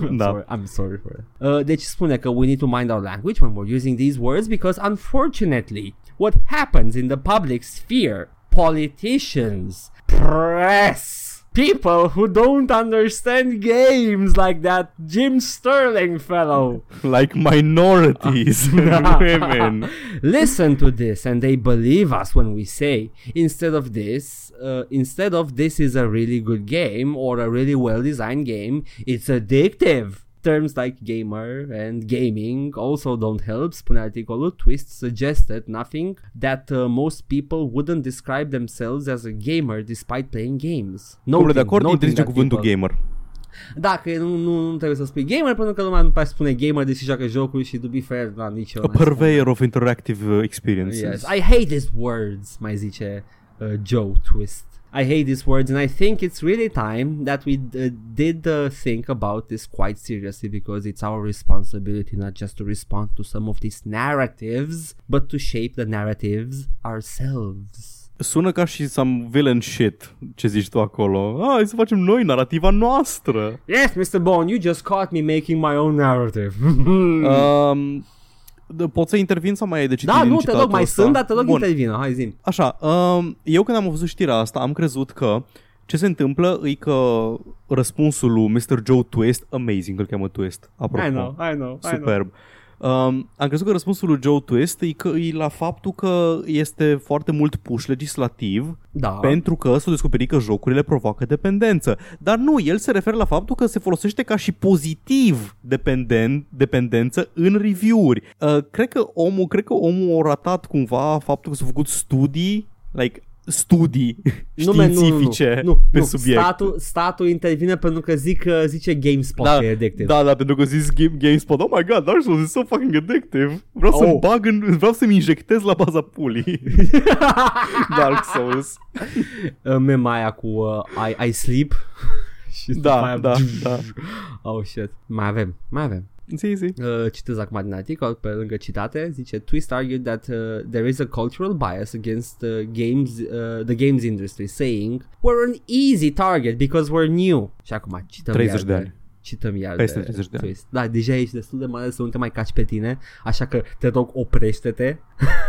I'm (laughs) Da. sorry, I'm sorry for it. Uh, deci spune că we need to mind our language when we're using these words because unfortunately what happens in the public sphere, politicians, press, people who don't understand games like that Jim Sterling fellow. (laughs) Like minorities (laughs) women. (laughs) Listen to this and they believe us when we say instead of this uh, instead of this is a really good game or a really well designed game it's addictive terms like gamer and gaming also don't help spune articolul twist suggested nothing that uh, most people wouldn't describe themselves as a gamer despite playing games Domnule, de Noting- acord, noting interzice that cuvântul people- gamer. da, că nu, nu, nu trebuie să spui gamer pentru că lumea nu prea spune gamer deși joacă jocuri și to be fair, da, nici eu A mai spun. purveyor of interactive uh, experiences. Yes, I hate these words, mai zice uh, Joe Twist. I hate these words and I think it's really time that we uh, did uh, think about this quite seriously because it's our responsibility not just to respond to some of these narratives, but to shape the narratives ourselves. Sună ca și some villain shit ce zici tu acolo. Ah, hai să facem noi narativa noastră. Yes, Mr. Bone, you just caught me making my own narrative. (laughs) Um, de- pot să intervin sau mai ai de citit da, din nu, te citatul rog, mai ăsta? sunt, dar te rog Bun. intervină, hai zi Așa, um, eu când am văzut știrea asta am crezut că ce se întâmplă e că răspunsul lui Mr. Joe Twist, amazing îl cheamă Twist, apropo. I know, I know, I know. Superb. Um, am crezut că răspunsul lui Joe Twist e, că, e la faptul că este foarte mult push legislativ Da. pentru că s-a descoperit că jocurile provoacă dependență. Dar nu, el se referă la faptul că se folosește ca și pozitiv dependen- dependență în review-uri. Uh, cred că omul, cred că omul a ratat cumva faptul că s-au făcut studii, like studii Nume, nu, nu, științifice nu, nu, pe nu. subiect. Statul, statul intervine pentru că zic că zice GameSpot da, că e addictive. da, da, pentru că zis Game, GameSpot, oh my god, Dark Souls is so fucking addictive. Vreau să Oh. bag în, vreau să-mi injectez la baza pulii. (laughs) Dark Souls. Uh, Mema aia cu uh, I, I sleep (laughs) și după Da, aia- da, (laughs) da. Oh shit. Mai avem, mai avem. Zi, zi. Uh, citez acum din articol, pe lângă citate, zice Twist argued that uh, there is a cultural bias against uh, games, uh, the games industry, saying we're an easy target because we're new. Și acum cităm 30 iar de ani. Cităm iar Peste de 30 de ani. Twist. Da, deja ești destul de mare să nu te mai caci pe tine, așa că te rog oprește-te.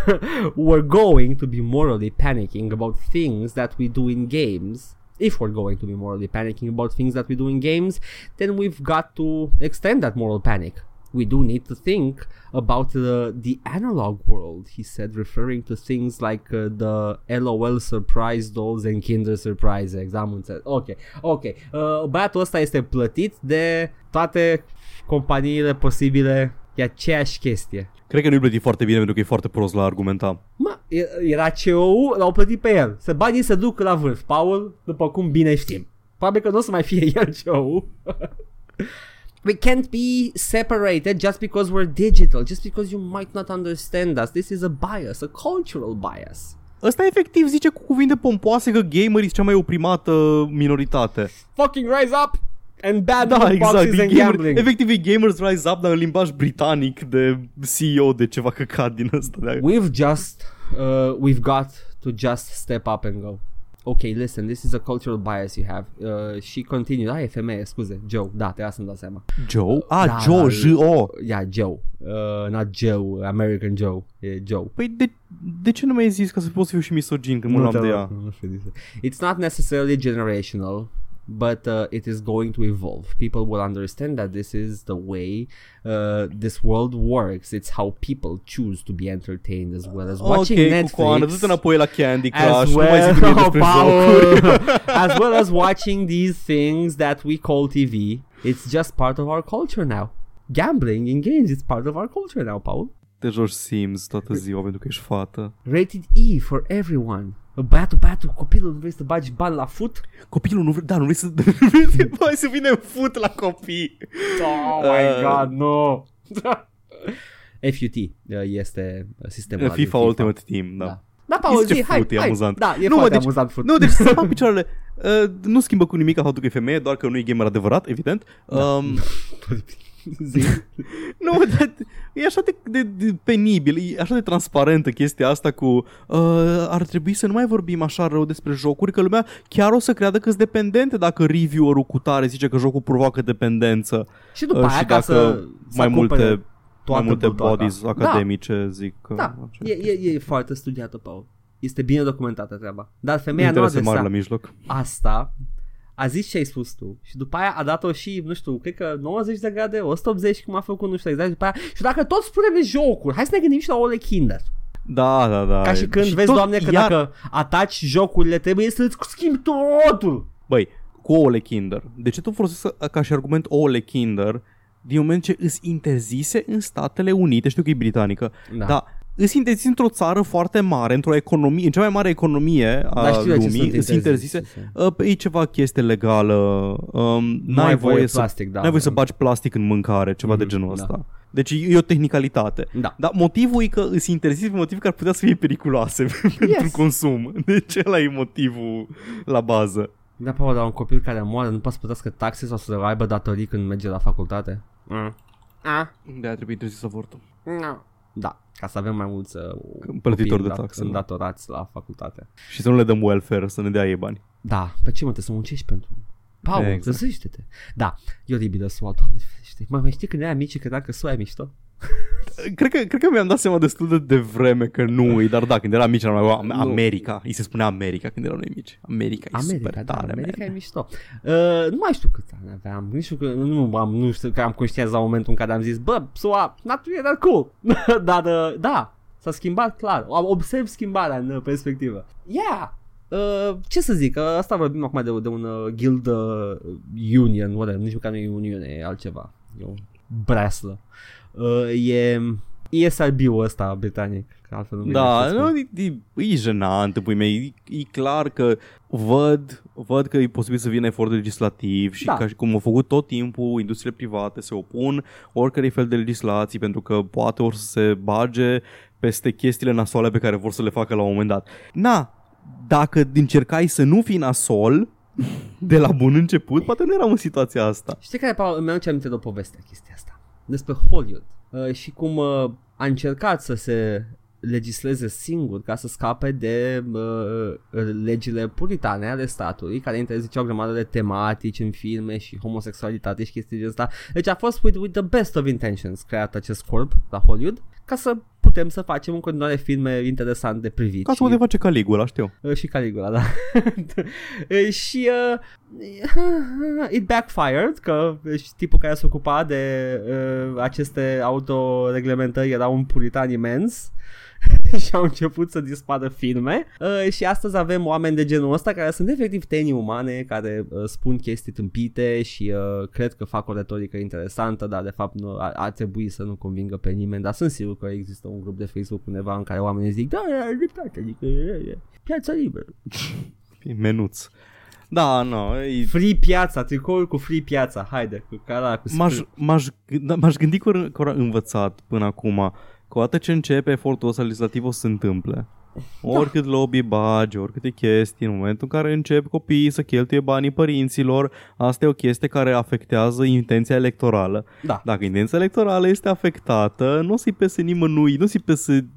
(laughs) we're going to be morally panicking about things that we do in games. If we're going to be morally panicking about things that we do in games, then we've got to extend that moral panic. We do need to think about the, the analog world, he said, referring to things like uh, the LOL surprise dolls and Kinder Surprise eggs. Am înțeles. Ok, ok. Uh, băiatul ăsta este plătit de toate companiile posibile. E aceeași chestie. Cred că nu-i plătit foarte bine pentru că e foarte prost la argumenta. Mă, e- era CEO, l-au plătit pe el. Să banii să duc la vârf. Paul, după cum bine știm. Probabil că nu o să mai fie (laughs) el CEO. (laughs) We can't be separated just because we're digital, just because you might not understand us. This is a bias, a cultural bias. Ăsta efectiv zice cu cuvinte pompoase că gamerii sunt cea mai oprimată minoritate. Fucking rise up and bad Da, loot exact. boxes E and gamer, gambling. efectiv e Gamers Rise Up, dar în limbaj britanic de CEO de ceva căcat din ăsta. De We've just, uh, we've got to just step up and go. Okay, listen, this is a cultural bias you have. Uh, și continue. Da, e femeie, scuze. Joe, da, te să-mi dau seama. Joe? Ah, Da, Joe, da, J-O. Yeah, Joe. Uh, not Joe, American Joe, e Joe. Păi de, de ce nu mi-ai zis ca să pot să fiu și misogin când mă luam te de rog, ea? nu știu de ce. It's not necessarily generational, but uh, it is going to evolve. People will understand that this is the way uh, this world works. It's how people choose to be entertained as well as watching Netflix. Du-te înapoi la Candy Crush, as nu mai well, zic mie oh, despre Paul, jocuri. as well as watching these things that we call TV. It's just part of our culture now. Gambling in games, it's part of our culture now, Paul. Te joci Sims toată ziua pentru că ești fată. Rated E for everyone. Băiatul, băiatul, copilul, nu vrei să bagi bani la fut? Copilul nu vrea, da, nu vrei să, (laughs) nu vrei să, (laughs) Hai să vină fut la copii. Oh my Uh, god, no! (laughs) FUT uh, este sistemul ăla din FIFA Ultimate Team, da. Da. Da, Paul, Zice zi, hai, fut, e hai. amuzant. Da, e Nu, mă, foarte deci- amuzant fut. Nu, deci să fac picioarele. Uh, nu schimbă cu nimic faptul că e femeie, doar că nu e gamer adevărat, evident. Da. Um, zi. (laughs) nu, dar e așa de, de, de penibil, e așa de transparentă chestia asta cu uh, ar trebui să nu mai vorbim așa rău despre jocuri, că lumea chiar o să creadă că sunt dependente dacă reviewerul cu tare zice că jocul provoacă dependență Și după uh, aia, și ca dacă să să mai acopere multe, mai toată multe bătoata. bodies academice zic că Da, așa. e, e, e foarte studiată, Paul. Este bine documentată treaba. Dar femeia nu interese adresa mari la mijloc. asta, a zis ce ai spus tu și după aia a dat-o și, nu știu, cred că 90 de grade, 180 cum a făcut, nu știu exact, după aia, și dacă tot spunem de jocuri, hai să ne gândim și la Ole Kinder. Da, da, da. Ca și când vezi, tot doamne, că iar- dacă ataci jocurile, trebuie să-ți schimbi totul. Băi, cu ouăle Kinder. De ce tu folosești ca și argument ouăle Kinder din moment ce îs interzise în Statele Unite, știu că e britanică, Da. dar îs interzise într-o țară foarte mare, într-o economie, în cea mai mare economie a Dar știu de ce lumii, sunt îs interzise. interzise. Uh, e ceva chestie legală, um, Nu n-ai ai voie, voie să, plastic, da. n-ai voie să bagi plastic în mâncare, ceva de Mhm, genul da. ăsta. Deci e o tehnicalitate. Da. Dar motivul e că îs interzis pe motiv că ar putea să fie periculoase (laughs) pentru Yes. consum. Deci ăla e motivul la bază. Da, Paul, dar un copil care moare nu poate să plătească taxe sau să aibă datorii când merge la facultate? Mm. Ah. De a trebui interzis avortul. No. Da, ca să avem mai mulți uh, Plătitori copii de dat- taxe, da. îndatorați la facultate. Și să nu le dăm welfare, să ne dea ei bani. Da, pe ce mă, trebuie să muncești pentru... Paul, Exact. exact. găsește-te. Da, e oribilă SUA, doamne ferește. Mă, mai știi când eram mici, credeam că SUA e mișto? (laughs) Cred că, cred că mi-am dat seama destul de devreme că nu e, dar da, când eram mici eram mai "Am- America. Îi se spunea America când erau noi mici. America e America, super da, tare, America man. e mișto. Uh, nu mai știu câți ani aveam, nu știu, că, nu, am, nu știu că am conștiență la momentul în care am zis, bă, SUA, not really that cool. (laughs) Dar, uh, da, s-a schimbat clar. Am observ schimbarea în uh, perspectivă. Yeah! Uh, ce să zic, uh, asta vorbim acum de, de un uh, guild uh, union, whatever, nici măcar nu e uniune, e altceva. E o breslă. Uh, e ESRB-ul ăsta britanic, că altfel nu Da, mi-e nu, e, e, e jenant, pui mei. E, e clar că văd, văd că e posibil să vină efort legislativ și Da. ca și cum au făcut tot timpul, industriile private se opun oricărei fel de legislații pentru că poate or să se bage peste chestiile nasoale pe care vor să le facă la un moment dat. Na, dacă încercai să nu fii nasol de la bun început, poate nu eram în situația asta. Știi care, Paul, îmi aduce aminte de o poveste chestia asta. Despre Hollywood. Uh, și cum uh, a încercat să se legisleze singur ca să scape de uh, legile puritane ale statului care interziceau o grămadă de tematici în filme și homosexualitate și chestii de asta. Deci a fost with, with the best of intentions creat acest corp la Hollywood ca să putem să facem în continuare filme interesant de privit. Ca să și- putem face Caligula, știu. Uh, și Caligula, da. (laughs) Uh, și uh, it backfired, că uh, tipul care se ocupa de uh, aceste autoreglementări era un puritan imens (laughs) și au început să dispară filme. Uh, și astăzi avem oameni de genul ăsta care sunt efectiv tenii umane care uh, spun chestii tâmpite și uh, cred că fac o retorică interesantă dar de fapt nu, ar, ar trebui să nu convingă pe nimeni dar sunt sigur că există un grup de Facebook undeva în care oamenii zic da, e dreptate, adică e, e, piața liberă. (laughs) E menuț. Da, nu, e Free piața, tricoul cu free piața, haide, cu cara, cu M-aș, m-aș, da, m-aș gândi că ori- că ori învățat până acum că odată ce începe efortul ăsta legislativ o să se întâmple. Oricât lobby bagi, oricâte chestii, în momentul în care încep copiii să cheltuie banii părinților, asta e o chestie care afectează intenția electorală. Da. Dacă intenția electorală este afectată, nu o să-i pese nimănui, nu o să-i pese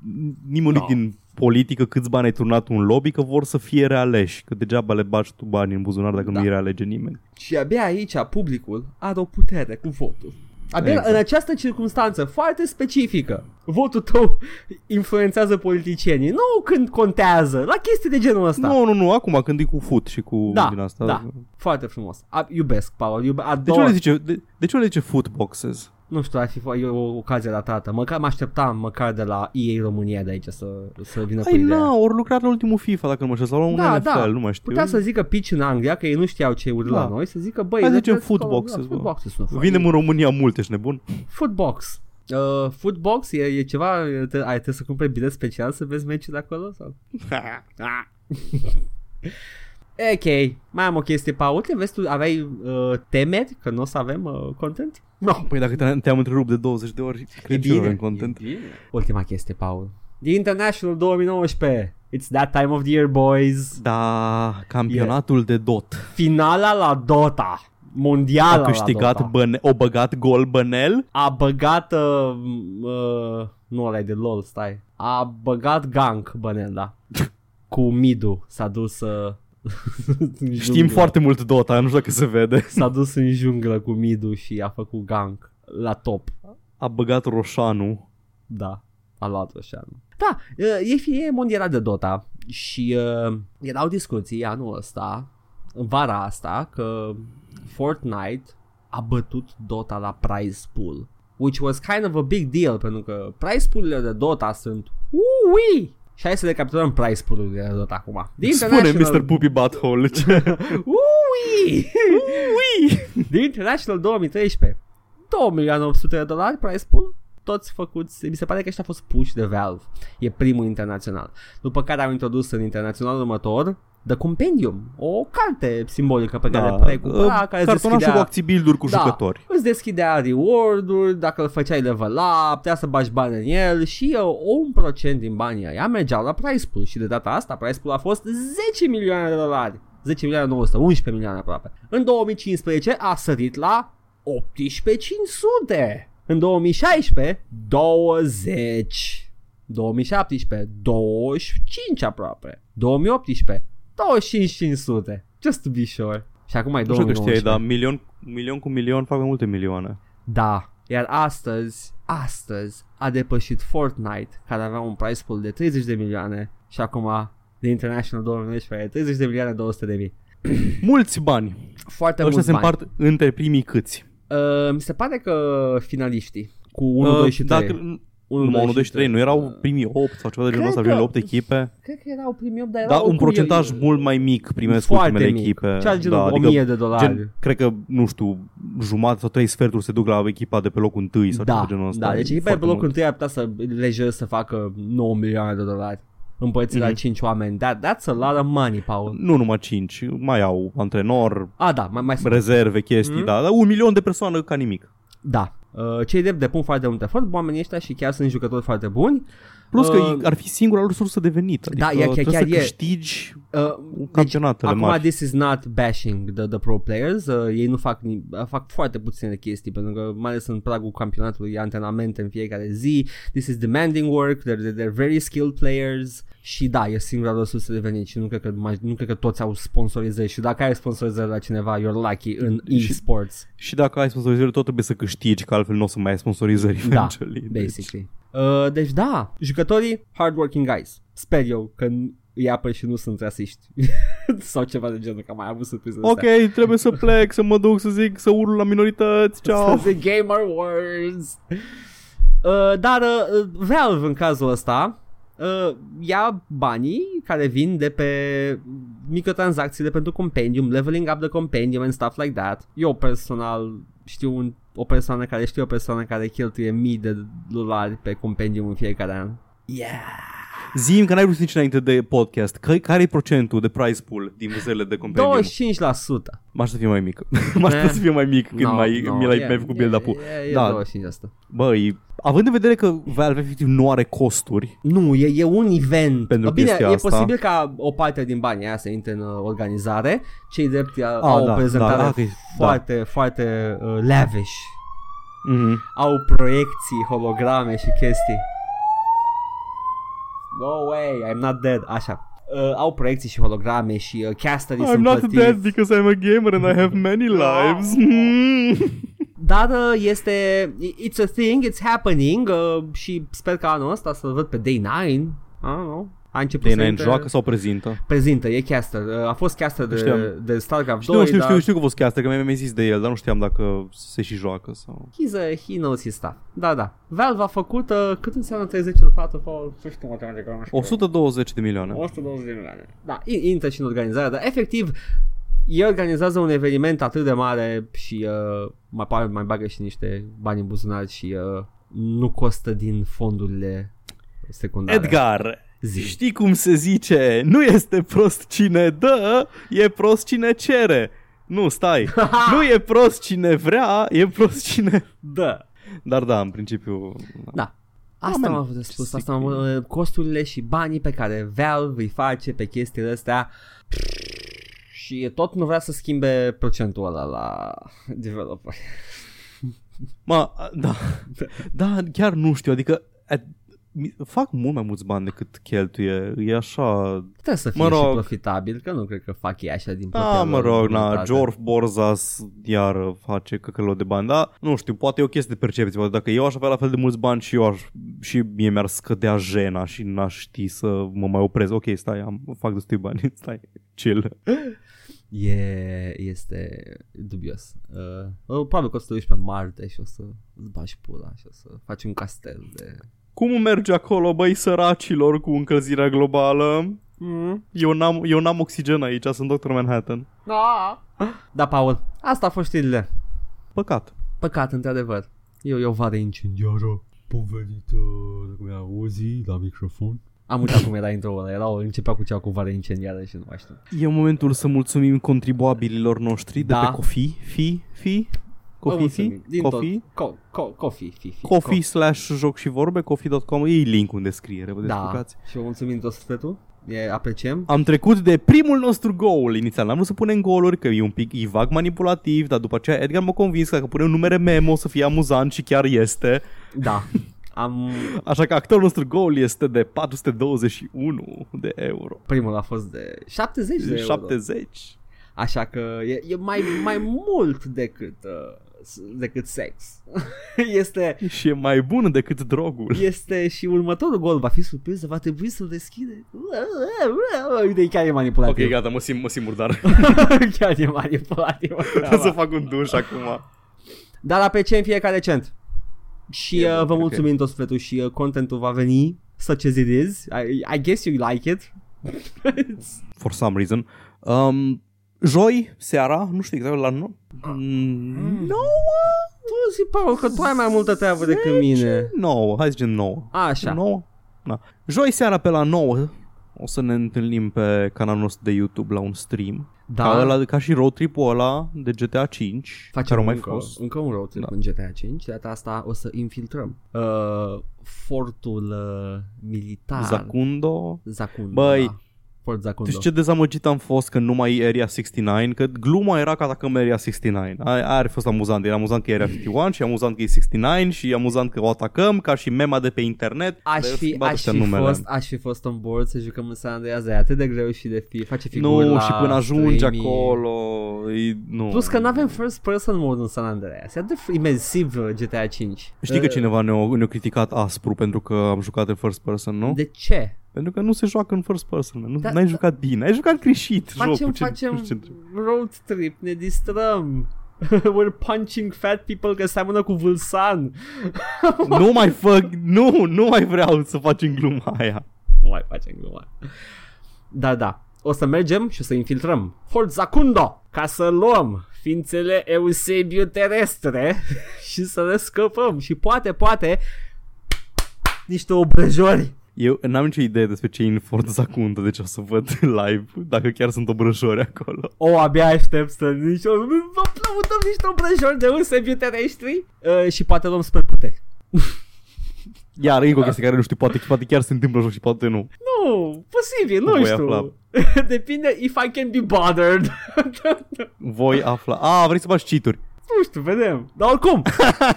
nimănui No. din politică câți bani ai turnat un lobby, că vor să fie realeși, că degeaba le bagi tu bani în buzunar dacă Da. nu îi realege nimeni. Și abia aici publicul are o putere cu votul. Abia Exact. în această circunstanță foarte specifică, votul tău influențează politicienii. Nu când contează, la chestii de genul ăsta. Nu, nu, nu, acum când e cu foot și cu Da, din asta. da. Foarte frumos. A, iubesc, Paul. Iube, De ce ador. le zice, de, de ce le zice foot boxes? Nu știu, ar fi fo- e o ocazie ratată. Măcar mă așteptam măcar de la EA România de aici să, să vină cu Ai ideea. na, ori lucrat la ultimul FIFA dacă nu mă știu, sau la un Da, NFL, da. nu mai știu. Putea să zică pitch în Anglia, că ei nu știau ce urla Da. la noi, să zică, băi, Hai să let's- zicem let's foot go- boxes, da, bă. foot boxes sună fain. Vinem în România mult, ești nebun? Footbox. Uh, footbox e, e ceva, e- te, ai, trebuie să cumperi bilet special să vezi meciul de acolo? Sau? (laughs) (laughs) ok, mai am o chestie, Paul, te vezi tu, aveai uh, temeri că nu o să avem uh, content? No. Păi dacă te- te-am întrerupt de 20 de ori, cred că în content. e bine. Ultima chestie, Paul. The International 2019. It's that time of the year, boys. Da, campionatul de dot. Finala la Dota. Mondiala A câștigat, la Dota. băne- o băgat gol Bănel? A băgat uh, uh, Nu ăla e de LOL, stai A băgat gank Bănel, da (laughs) Cu midu S-a dus uh, în (laughs) Știm junglă. foarte mult Dota, nu știu dacă se vede. (laughs) S-a dus în junglă cu midu Și a făcut gank La top A băgat Roșanu. Da A luat-o așa Da, uh, e, fi- e mondiala de Dota Și uh, erau discuții anul ăsta În vara asta Că Fortnite a bătut Dota la prize pool which was kind of a big deal pentru că prize pool-urile de Dota sunt ui și hai să recapitulăm prize pool-urile de Dota acum. The Spune Mr. Puppy Butthole. Ce? (laughs) Ui! Ui! The International 2013 2 milioane 800 de dolari prize pool toți făcuți, mi se pare că ăștia a fost push de Valve. E primul internațional. După care au introdus în internaționalul următor The Compendium, o carte simbolică pe care Da, le puteai cumpăra, uh, care îți cartonașul deschidea... cu acții build cu Da. jucători. Îți deschidea reward-uri, dacă îl făceai level up, putea să bagi bani în el și uh, un procent din banii ăia mergeau la price pool și de data asta price pool a fost 10 milioane de dolari. 10 milioane 900, 11 milioane aproape. În 2015 a sărit la 18500. În 2016 20. 2017 25 aproape. 2018 25500. Just to be sure. Și acum e Nu știu că 2019. știai, dar milion, milion cu milion fac mai multe milioane. Da, iar astăzi, astăzi a depășit Fortnite, care avea un price pool de 30 de milioane și acum de International 2019 are 30 de milioane 200 de mii. Mulți bani. Foarte Ăștia mulți se bani. împart între primii câți. Uh, mi se pare că finaliștii cu 1, Uh, 2 și 3. Dacă, numai 1, 2 și 3, nu erau primii 8 sau ceva de genul Cred ăsta, aveau că- 8 echipe. Cred că erau primii 8, dar erau Da, un oricum procentaj eu- mult mai mic primesc foarte ultimele mic. echipe. Cea genul da, 1000 de dolari. Gen, cred că, nu știu, jumătate sau trei sferturi se duc la echipa de pe locul întâi sau ceva da, de genul ăsta. da, deci E echipa de pe foarte locul mult. întâi ar putea să lejer să facă 9 milioane de dolari împărțit la Mhm. 5 oameni. That, that's a lot of money, Paul. Nu numai 5, mai au antrenor, Ah, da, mai, mai sunt. rezerve, chestii, Mhm. da, dar un milion de persoane ca nimic. Da. Uh, cei drept depun foarte mult efort, oamenii ăștia și chiar sunt jucători foarte buni. Plus că Uh, ar fi singura lor sursă de venit. Adică Da, ea chiar- trebuie chiar să e. câștigi Uh, campionatele acum mari. this is not bashing the, the pro players, uh, ei nu fac, ni- uh, fac foarte puține chestii pentru că mai ales în pragul campionatului e antrenamente în fiecare zi, this is demanding work, they're, they're very skilled players și da, e singura lor sursă de venit și nu cred că, mai- nu cred că toți au sponsorizări și dacă ai sponsorizări la cineva, you're lucky în Și- e-sports. Și dacă ai sponsorizări, tot trebuie să câștigi, că altfel nu o să mai ai sponsorizări Da, eventually. Deci- basically. Uh, deci da, jucătorii hardworking guys. Sper eu că n- îi apăr și nu sunt rasiști. (laughs) Sau ceva de genul, că am mai avut surprize Ok, trebuie să plec, să mă duc să zic, să urlu la minorități, ceau. Să zic Gamer Wars. Uh, dar uh, Valve în cazul ăsta uh, ia banii care vin de pe microtransacțiile pentru compendium, leveling up the compendium and stuff like that. Eu personal știu un, o persoană care știu o persoană care cheltuie mii de dolari pe compendium în fiecare an. Yeah. Zim că n-ai vrut să zici înainte de podcast. Că, care e procentul de prize pool din vânzările de compendium? 25%. M-aș să fie mai mic. (laughs) M-aș Eh. să fie mai mic când No, mai, no, mi l-ai, e- mi-ai făcut e- build up-ul. E, e Da. 25%. Băi, având în vedere că Valve efectiv nu are costuri, Nu, e, e un event. Pentru Bine, chestia e asta. posibil ca o parte din banii aia să intre în uh, organizare. Cei drept uh, au da, o prezentare da, ok, foarte, foarte uh, lavish. mm-hmm. Au proiecții, holograme și chestii. Go away, I'm not dead. Așa. Uh, au proiecții și holograme și uh, casterii I'm sunt not plătiți. dead because I'm a gamer and I have many lives. (laughs) dar uh, este, it's a thing, it's happening uh, și sper că anul ăsta să-l văd pe Day 9. I don't know. A început Day să 9 intre- joacă sau prezintă? Prezintă, e caster. Uh, A fost caster de, Știam. de StarCraft Știu, 2, știu, dar știu, știu că a fost chiar asta, că mi-ai mai zis de el, dar nu știam dacă se și joacă sau... he's a, he knows his stuff. Da, da. Valve a făcut, uh, cât înseamnă 30 ori 4 sau nu știu matematică, nu știu. 120 de milioane. 120 de milioane. Da, in- intră și în organizare, dar efectiv ei organizează un eveniment atât de mare și uh, mai, pare- mai bagă și niște bani în buzunar și uh, nu costă din fondurile secundare. Edgar, Zi. știi cum se zice? Nu este prost cine dă, e prost cine cere. Nu, stai. (laughs) nu e prost cine vrea, e prost cine... Da. Dar da, în principiu... Da. Asta man, am avut de spus, ce asta am avut, uh, costurile și banii pe care Valve îi face pe chestiile astea și tot nu vrea să schimbe procentul ăla la developer. Ma, da. (laughs) Da, chiar nu știu, adică... at- mi- Fac mult mai mulți bani decât cheltuie, e așa... Trebuie să fie Mă și rog. profitabil, că nu cred că fac ei așa din Da, propria mă lor rog, na, bunătate. George Borzas iar face căcălău de bani, da, nu știu, poate e o chestie de percepție, poate dacă eu aș avea la fel de mulți bani și eu aș, și mie mi-ar scădea jena și n-aș ști să mă mai oprez, ok, stai, am, fac destui bani, (laughs) stai, chill. E, este dubios. Uh, probabil că o să te duci pe Marte și o să îți bagi pula și o să faci un castel de... Cum merge acolo, băi, săracilor, cu încălzirea globală? Mm. Eu n-am, eu n-am oxigen aici, sunt Dr. Manhattan. Da. da, Paul, asta a fost știrile. Păcat. Păcat, într-adevăr. Eu, eu vară incendiară. Povenită, dacă mi auzi la microfon. Am uitat cum era intro ăla, era, începea cu cea cu vară incendiară și nu mai știu. E momentul să mulțumim contribuabililor noștri Da. de pe Cofi, fi, fi, Vă Cofi, fi, mulțumim. Din Cofi, tot. Co, co, coffee, fi, fi. Cofi slash joc și vorbe, cofi.com, e link în descriere, vă Da, descurcați. și vă mulțumim tot sufletul. E, apreciem. Am trecut de primul nostru goal Inițial n-am vrut să punem goluri Că e un pic e vag manipulativ Dar după aceea Edgar m-a convins Că dacă punem numere memo O să fie amuzant și chiar este Da. Am... (laughs) Așa că actualul nostru goal este de 421 de euro Primul a fost de 70 de euro. 70 Așa că e, e mai, mai mult decât, uh, s- decât sex. (laughs) este, Și e mai bun decât drogul este și următorul gol va fi surpriză, va trebui să-l deschide. Uite, chiar e manipulativ. Ok, gata, mă simt, mă simt murdar (laughs) chiar e manipulativ. (laughs) Trebuie să fac un duș acum Dar apreciem fiecare cent. Și E uh, bun, vă ok. mulțumim tot sufletul și uh, contentul va veni such as it is. I, I guess you like it. For some reason um, Joi, seara, nu știu exact la no... mm, nouă? Tu zi, Paul, că tu ai mai multă treabă decât mine. 9, hai să zicem 9 Așa. 9? Da. Joi seara pe la 9 o să ne întâlnim pe canalul nostru de YouTube la un stream. Da. Ca, ăla, ca și road trip-ul ăla de GTA 5, Facem care au mai încă, fost. încă un road trip Da. în GTA 5 De data asta o să infiltrăm uh, Fortul uh, militar Zacundo. Zacundo Băi, da. Fort Zacundo Deci ce dezamăgit am fost că nu mai e Area 69, că gluma era că atacăm Area 69. Aia, aia ar fi fost amuzant. Era amuzant că e Area 51 și e amuzant că e 69 și e amuzant că o atacăm ca și mema de pe internet. Aș Dar eu fi, schimbat aș, ăștia fi numele. fost, aș fi fost on board să jucăm în San Andreas de atât de greu și de fi, face figuri Nu, la și până ajungi streaming. acolo, e, nu. Plus că nu avem first person mode în San Andreas E atât de imersiv uh, GTA 5 Știi că Uh, cineva ne-a, ne criticat aspru pentru că am jucat în first person, nu? De ce? Pentru că nu se joacă în first person, man. nu, Da- n-ai jucat bine, ai jucat greșit Facem, jocul. Ce, facem nu știu ce- road trip, ne distrăm (laughs) We're punching fat people că seamănă cu Vulsan nu mai fac, nu, nu mai vreau să facem gluma aia. Nu mai facem gluma. Da, da. O să mergem și o să infiltrăm Fort Zacundo ca să luăm ființele Eusebiu terestre (laughs) și să le scăpăm. Și poate, poate, niște obrăjori. Eu n-am nicio idee despre ce e în Fort Zacundă, deci o să văd (laughs) live dacă chiar sunt obrăjori acolo. O, abia aștept să nici o... Vă plămutăm niște obrăjori de Eusebiu terestri uh, și poate luăm spre puteri. (laughs) Iar încă o chestie care nu știu, poate, poate chiar se întâmplă joc și poate nu. Nu, posibil, nu Voi știu. afla. (laughs) Depinde if I can be bothered. Voi afla. A, vrei să faci cheat-uri. Nu știu, vedem. Dar oricum,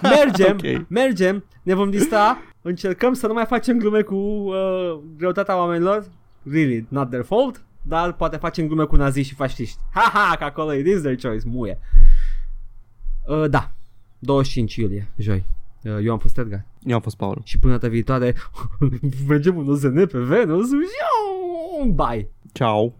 mergem, Ok. mergem, ne vom distra, încercăm să nu mai facem glume cu uh, greutatea oamenilor. Really, not their fault, dar poate facem glume cu naziști și fasciști. Ha-ha, că acolo it is their choice, muie. Uh, da. 25 iulie, joi. Uh, Eu am fost Edgar. Eu am fost Paul. Și până data viitoare (laughs) mergem în OZN pe Venus. Bye! Ciao.